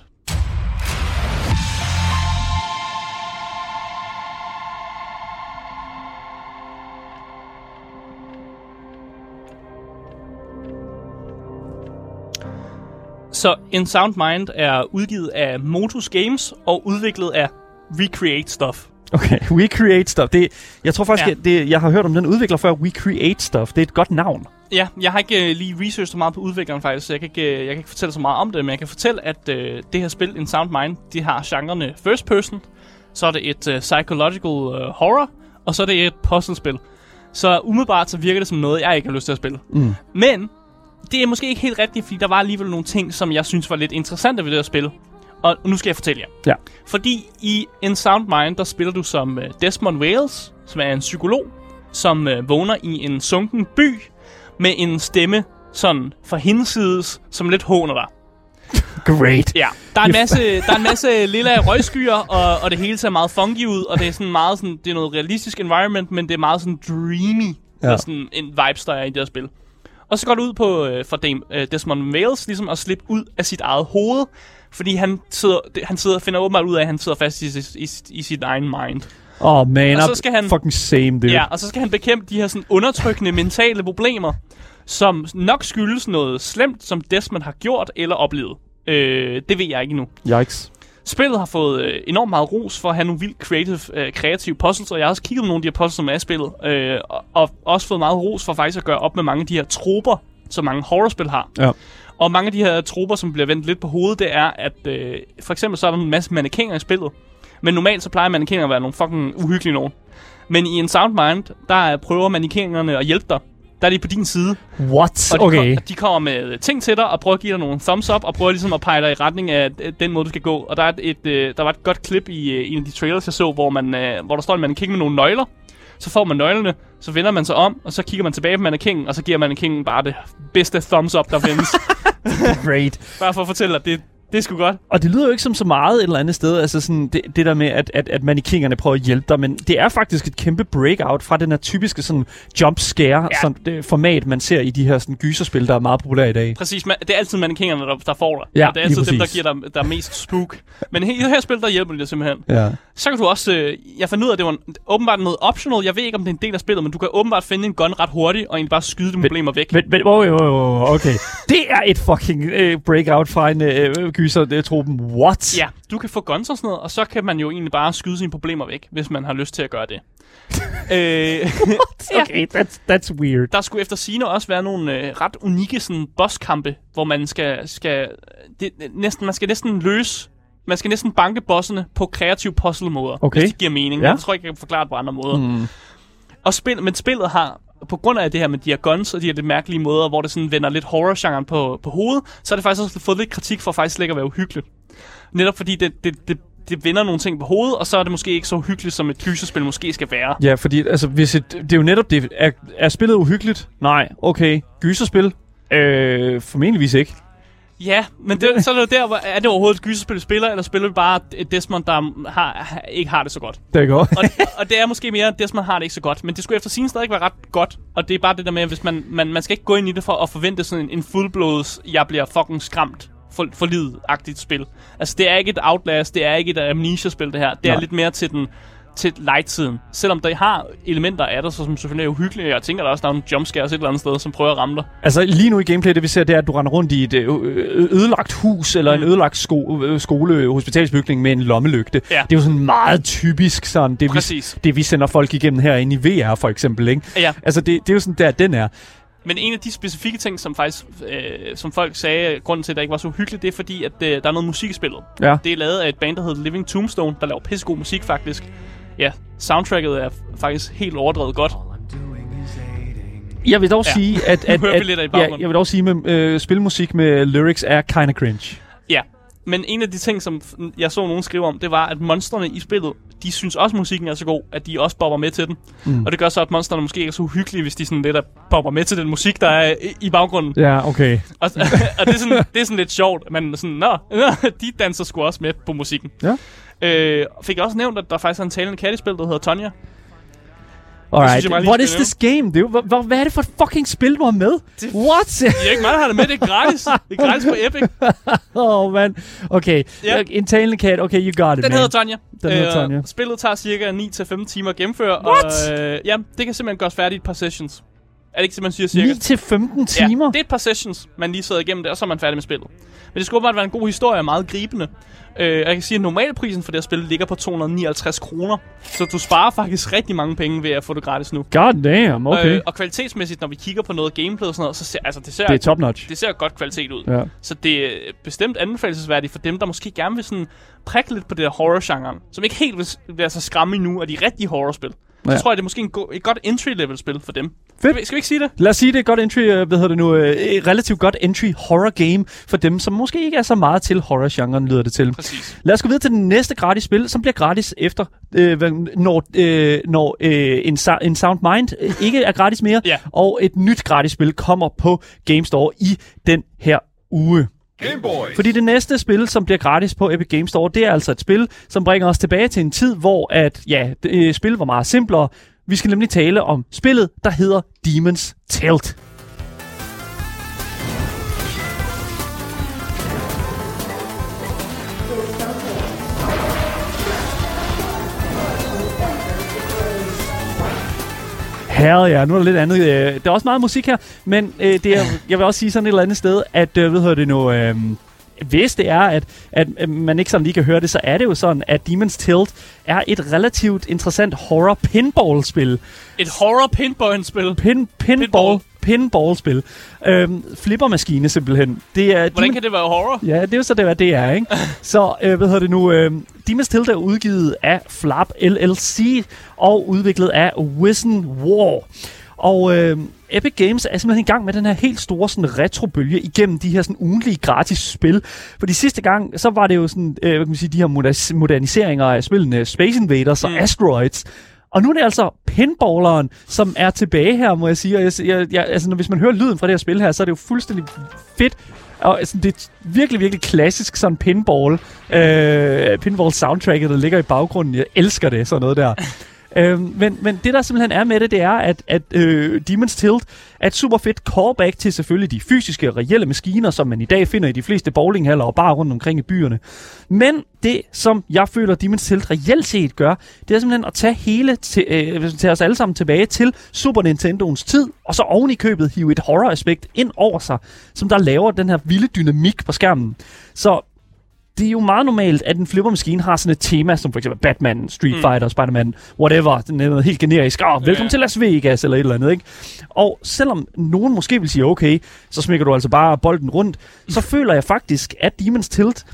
Så In Sound Mind er udgivet af Motus Games og udviklet af Recreate Stuff. Okay, <laughs> We Create Stuff. Det, jeg tror faktisk, Ja. ja. det, jeg har hørt om den udvikler før. We Create Stuff. Det er et godt navn. Ja, jeg har ikke øh, lige researchet så meget på udvikleren faktisk, så jeg kan, ikke, øh, jeg kan ikke fortælle så meget om det, men jeg kan fortælle, at øh, det her spil, In Sound Mind, de har genrerne first person, så er det et øh, psychological øh, horror, og så er det et puzzlespil. Så umiddelbart så virker det som noget, jeg ikke har lyst til at spille. Mm. Men det er måske ikke helt rigtigt, fordi der var alligevel nogle ting, som jeg synes var lidt interessante ved det her spil. Og nu skal jeg fortælle jer. Ja. Fordi i En Sound Mind, der spiller du som øh, Desmond Wales, som er en psykolog, som øh, vågner i en sunken by med en stemme sådan fra hinsides, som lidt håner dig. Great. Ja, der er en masse, der er en masse lille røgskyer, og, og det hele ser meget funky ud, og det er sådan meget sådan, det er noget realistisk environment, men det er meget sådan dreamy, ja. Ja. sådan en vibes, der er i det her spil. Og så går det ud på øh, for Dame, øh, Desmond Wales ligesom at slippe ud af sit eget hoved, fordi han sidder, han sidder finder åbenbart ud af, at han sidder fast i, i, i, sit egen mind. Oh man, Og så skal han- fucking same, dude. Ja, og så skal han bekæmpe de her sådan undertrykkende mentale problemer, som nok skyldes noget slemt, som Desmond har gjort eller oplevet. Øh, det ved jeg ikke endnu. Yikes. Spillet har fået øh, enormt meget ros for at have nogle vildt creative, øh, kreative puzzles, og jeg har også kigget på nogle af de her puzzles, som er spillet, øh, og, og også fået meget ros for faktisk at gøre op med mange af de her troper, som mange horrorspil har. Ja. Og mange af de her troper, som bliver vendt lidt på hovedet, det er, at øh, for eksempel så er der en masse mannequiner i spillet, men normalt så plejer mannequiner at være nogle fucking uhyggelige nogen. Men i en Soundmind, der er- prøver mannequinerne at hjælpe dig. Der er de på din side, What? og de, Okay. kom, de kommer med ting til dig, og prøver at give dig nogle thumbs up, og prøver ligesom at pege dig i retning af øh, den måde, du skal gå. Og der, er et, øh, der var et godt klip i øh, en af de trailers, jeg så, hvor, man, øh, hvor der står, at man kigger med nogle nøgler. Så får man nøglerne, så vender man sig om, og så kigger man tilbage på mannequinen, og så giver mannequinen bare det bedste thumbs up, der findes. <laughs> Great. bare for at fortælle dig, det, det er sgu godt. Og det lyder jo ikke som så meget et eller andet sted, altså sådan det, det der med, at, at, at mannequinerne prøver at hjælpe dig, men det er faktisk et kæmpe breakout fra den her typiske sådan jump scare Ja. sådan, det format, man ser i de her sådan gyserspil, der er meget populære i dag. Præcis, man, det er altid mannequinerne, der, der får dig. Ja, og det er altid dem, der giver dig der er mest spook. Men i det her spil, der hjælper de dig simpelthen. Ja. Så kan du også... Øh, jeg fandt ud af, at det var en, åbenbart noget optional. Jeg ved ikke, om det er en del af spillet, men du kan åbenbart finde en gun ret hurtigt, og egentlig bare skyde de problemer væk. Men, men oh, oh, oh, okay. Det er et fucking øh, breakout fra en øh, gyser-truppen. What? Ja, du kan få guns og sådan noget, og så kan man jo egentlig bare skyde sine problemer væk, hvis man har lyst til at gøre det. <laughs> øh, <laughs> Okay, that's, that's weird. der skulle efter sine også være nogle øh, ret unikke sådan, bosskampe, hvor man skal, skal det, næsten, man skal næsten løse man skal næsten banke bossene på kreative puzzle-måder, Okay. hvis det giver mening. Ja. Jeg tror ikke, jeg kan forklare det på andre måder. Mm. Og spil, men spillet har, på grund af det her med de her guns og de her lidt mærkelige måder, hvor det sådan vender lidt horror-genren på, på hovedet, så har det faktisk også fået lidt kritik for faktisk ikke at være uhyggeligt. Netop fordi det, det, det, det vender nogle ting på hovedet, og så er det måske ikke så uhyggeligt, som et gyserspil måske skal være. Ja, fordi altså, hvis et, det er jo netop det. Er, er spillet uhyggeligt? Nej. Okay. Gyserspil? Øh, formentligvis ikke. Ja, men det, så er det jo der, hvor er det overhovedet et gyserspil, spiller, eller spiller vi bare et Desmond, der har, ikke har det så godt? Det er godt. og, og det er måske mere, at Desmond har det ikke så godt. Men det skulle efter sin stadig være ret godt. Og det er bare det der med, at hvis man, man, man skal ikke gå ind i det for at forvente sådan en, en fuldblods, jeg bliver fucking skræmt for, for livet-agtigt spil. Altså, det er ikke et Outlast, det er ikke et Amnesia-spil, det her. Det er Nej. lidt mere til den til light-siden. Selvom der har elementer af det, så som selvfølgelig er uhyggelige. Jeg tænker, der også der er nogle jumpscares et eller andet sted, som prøver at ramme dig. Altså lige nu i gameplay, det vi ser, det er, at du render rundt i et øh, øh, ødelagt hus, eller Mm. en ødelagt sko- øh, skole, hospitalsbygning med en lommelygte. Ja. Det er jo sådan meget typisk sådan, det vi, det vi sender folk igennem herinde i VR for eksempel, ikke? Ja. Altså det, det er jo sådan der, den er. Men en af de specifikke ting, som faktisk, øh, som folk sagde, grunden til, at det ikke var så hyggeligt, det er fordi, at øh, der er noget musik i spillet. Ja. Det er lavet af et band, der hedder Living Tombstone, der laver pissegod musik faktisk. Ja, soundtracket er faktisk helt overdrevet godt. Jeg vil dog Ja. sige, at, <laughs> at, at, i ja, jeg vil dog sige, at øh, spilmusik med lyrics er kinda cringe. Ja, men en af de ting, som jeg så nogen skrive om, det var, at monstrene i spillet, de synes også, at musikken er så god, at de også bobber med til den. Mm. Og det gør så, at monstrene måske ikke er så uhyggelige, hvis de sådan lidt er bobber med til den musik, der er i, i baggrunden. Ja, okay. <laughs> Og, og det, er sådan, det er sådan lidt sjovt, men sådan, nå, <laughs> de danser sgu også med på musikken. Ja. Øh, fik jeg også nævnt, at der faktisk er en talende kat i spillet, der hedder Tonja. Alright, lige what is this game, dude? Hvad, hvad, hvad er det for et fucking spil, du har med? Det- What? Det er ikke mig, der har det med, det er gratis. Det er gratis på Epic. <laughs> Oh, man. Okay, ja. en talende kat, okay, you got it, Den man. hedder Tonja. Den hedder Tonja. Spillet tager cirka 9-15 timer at gennemføre. What? Og, øh, ja, det kan simpelthen gøres færdigt i et par sessions. Er det ikke det, man siger cirka? 9 til 15 timer? Ja, det er et par sessions, man lige sidder igennem det, og så er man færdig med spillet. Men det skulle åbenbart være en god historie, og meget gribende. Øh, jeg kan sige, at normalprisen for det her spil ligger på 259 kroner. Så du sparer faktisk rigtig mange penge ved at få det gratis nu. God damn, okay. Øh, og kvalitetsmæssigt, når vi kigger på noget gameplay og sådan noget, så ser, altså, det ser, det er top notch. det ser godt kvalitet ud. Ja. Så det er bestemt anbefalesværdigt for dem, der måske gerne vil sådan prikke lidt på det der horror-genren, som ikke helt vil lade sig skræmme endnu af de rigtige horrorspil. Så Ja. tror jeg, det er måske en go- et godt entry-level-spil for dem. Fedt. Skal vi, ikke sige det? Lad os sige, det er et godt entry, øh, hvad hedder det nu, øh, et relativt godt entry horror game for dem, som måske ikke er så meget til horror-genren, lyder det til. Præcis. Lad os gå videre til den næste gratis spil, som bliver gratis efter, øh, når, øh, når øh, en, Sou- en Sound Mind øh, ikke er gratis mere, Ja. og et nyt gratis spil kommer på Game Store i den her uge. Gameboy. Fordi det næste spil, som bliver gratis på Epic Games Store, det er altså et spil, som bringer os tilbage til en tid, hvor at, ja, det, øh, spil var meget simplere. Vi skal nemlig tale om spillet, der hedder Demon's Tilt. Herre, ja, nu er der lidt andet. Øh, der er også meget musik her, men øh, det er, jeg vil også sige sådan et eller andet sted, at, øh, hvad hedder det nu, øh, hvis det er, at, at man ikke sådan lige kan høre det, så er det jo sådan, at Demon's Tilt er et relativt interessant horror pinball-spil. Et horror pinball-spil. Pin, pinball, pinball-spil. Øhm, flippermaskine simpelthen. Det er, Hvordan Demon- kan det være horror? Ja, det er jo så det, hvad det er, ikke? <laughs> så, øh, hvad hedder det nu? Øh, Demon's Tilt er udgivet af Flap LLC og udviklet af Wizen War. Og øh, Epic Games er simpelthen i gang med den her helt store sådan, retrobølge igennem de her sådan, ugenlige gratis spil. For de sidste gang, så var det jo sådan, øh, hvad kan man sige, de her moder- moderniseringer af spillene Space Invaders og Mm. Asteroids. Og nu er det altså pinballeren, som er tilbage her, må jeg sige. Og jeg, jeg, jeg, altså, når, hvis man hører lyden fra det her spil her, så er det jo fuldstændig fedt. Og altså, det er virkelig, virkelig klassisk sådan pinball. Øh, pinball soundtracket, der ligger i baggrunden. Jeg elsker det, sådan noget der. <laughs> Øhm, men, men det der simpelthen er med det, det er, at, at øh, Demon's Tilt er et super fedt callback til selvfølgelig de fysiske, reelle maskiner, som man i dag finder i de fleste bowlinghaller og bare rundt omkring i byerne. Men det, som jeg føler, Demon's Tilt reelt set gør, det er simpelthen at tage hele til, øh, tage os alle sammen tilbage til Super Nintendoens tid, og så oven i købet hive et horror-aspekt ind over sig, som der laver den her vilde dynamik på skærmen. Så det er jo meget normalt, at en flippermaskine har sådan et tema, som for eksempel Batman, Street Fighter, mm. Spider-Man, whatever. Den er noget helt generisk. Oh, velkommen Ja. til Las Vegas, eller et eller andet, ikke? Og selvom nogen måske vil sige, okay, så smækker du altså bare bolden rundt, så <laughs> føler jeg faktisk, at Demon's Tilt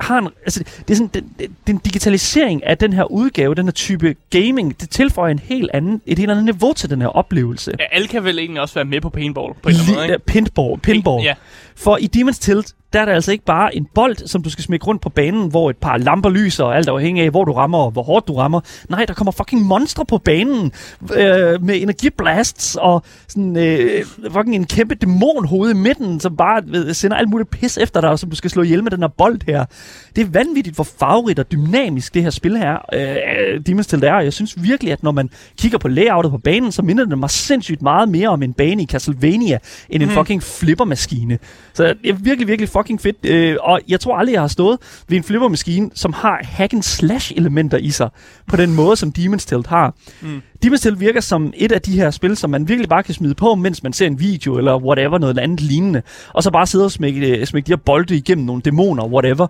har en, altså, det er sådan, den, den, den digitalisering af den her udgave, den her type gaming, det tilføjer en helt anden, et helt andet niveau til den her oplevelse. Ja, alle kan vel egentlig også være med på paintball på en eller anden måde, ikke? pinball, pinball. Ja. For i Demon's Tilt, der er der altså ikke bare en bold, som du skal smække rundt på banen, hvor et par lamper lyser, og alt afhængig af, hvor du rammer og hvor hårdt du rammer. Nej, der kommer fucking monstre på banen øh, med energiblasts og sådan, øh, fucking en kæmpe dæmonhoved i midten, som bare ved, sender alt muligt pis efter dig, og som du skal slå ihjel med den her bold her. Det er vanvittigt, hvor farverigt og dynamisk det her spil her, øh, Demon's Tilt er. Jeg synes virkelig, at når man kigger på layoutet på banen, så minder det mig sindssygt meget mere om en bane i Castlevania, end en Mhm. fucking flippermaskine. Så det er virkelig, virkelig fucking fedt. Øh, og jeg tror aldrig, jeg har stået ved en flippermaskine, som har hack and slash elementer i sig, på den måde, som Demon's Tilt har. Mm. Demon's Tilt virker som et af de her spil, som man virkelig bare kan smide på, mens man ser en video, eller whatever, noget andet lignende. Og så bare sidde og smække, øh, smække de her bolde igennem nogle dæmoner, whatever.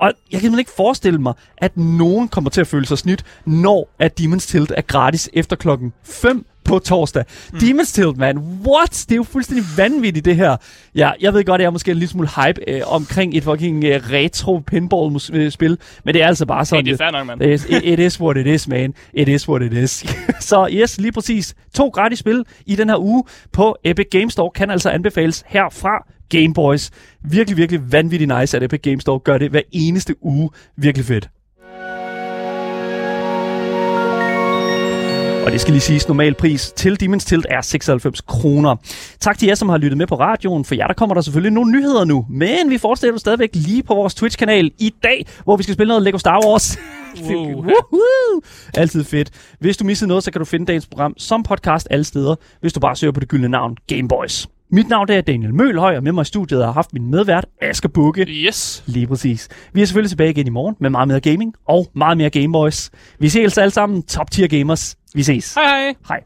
Og jeg kan ikke forestille mig, at nogen kommer til at føle sig snydt, når at Demon's Tilt er gratis efter klokken 5 på torsdag. Mm. Demon's Tilt, man. What? Det er jo fuldstændig vanvittigt, det her. Ja, jeg ved godt, at jeg er måske en lille smule hype øh, omkring et fucking øh, retro pinball-spil, men det er altså bare Hey, sådan. det er fair nok, mand. It is, it, it is what it is, man. It is what it is. <laughs> så yes, lige præcis. To gratis spil i den her uge på Epic Games Store kan altså anbefales herfra Game Boys. Virkelig, virkelig vanvittigt nice, at Epic Games Store gør det hver eneste uge. Virkelig fedt. Og det skal lige siges, normal pris til Demon's Tilt er 96 kroner. Tak til jer, som har lyttet med på radioen. For jer, der kommer der selvfølgelig nogle nyheder nu. Men vi fortsætter stadigvæk lige på vores Twitch-kanal i dag, hvor vi skal spille noget Lego Star Wars. <laughs> Wow. Woohoo! Altid fedt. Hvis du missede noget, så kan du finde dagens program som podcast alle steder, hvis du bare søger på det gyldne navn Game Boys. Mit navn er Daniel Mølhøj, og med mig i studiet har haft min medvært, Asger Bukke. Yes. Lige præcis. Vi er selvfølgelig tilbage igen i morgen med meget mere gaming og meget mere Game Boys. Vi ses alle sammen top tier gamers. Vi ses. Hej hej. Hej.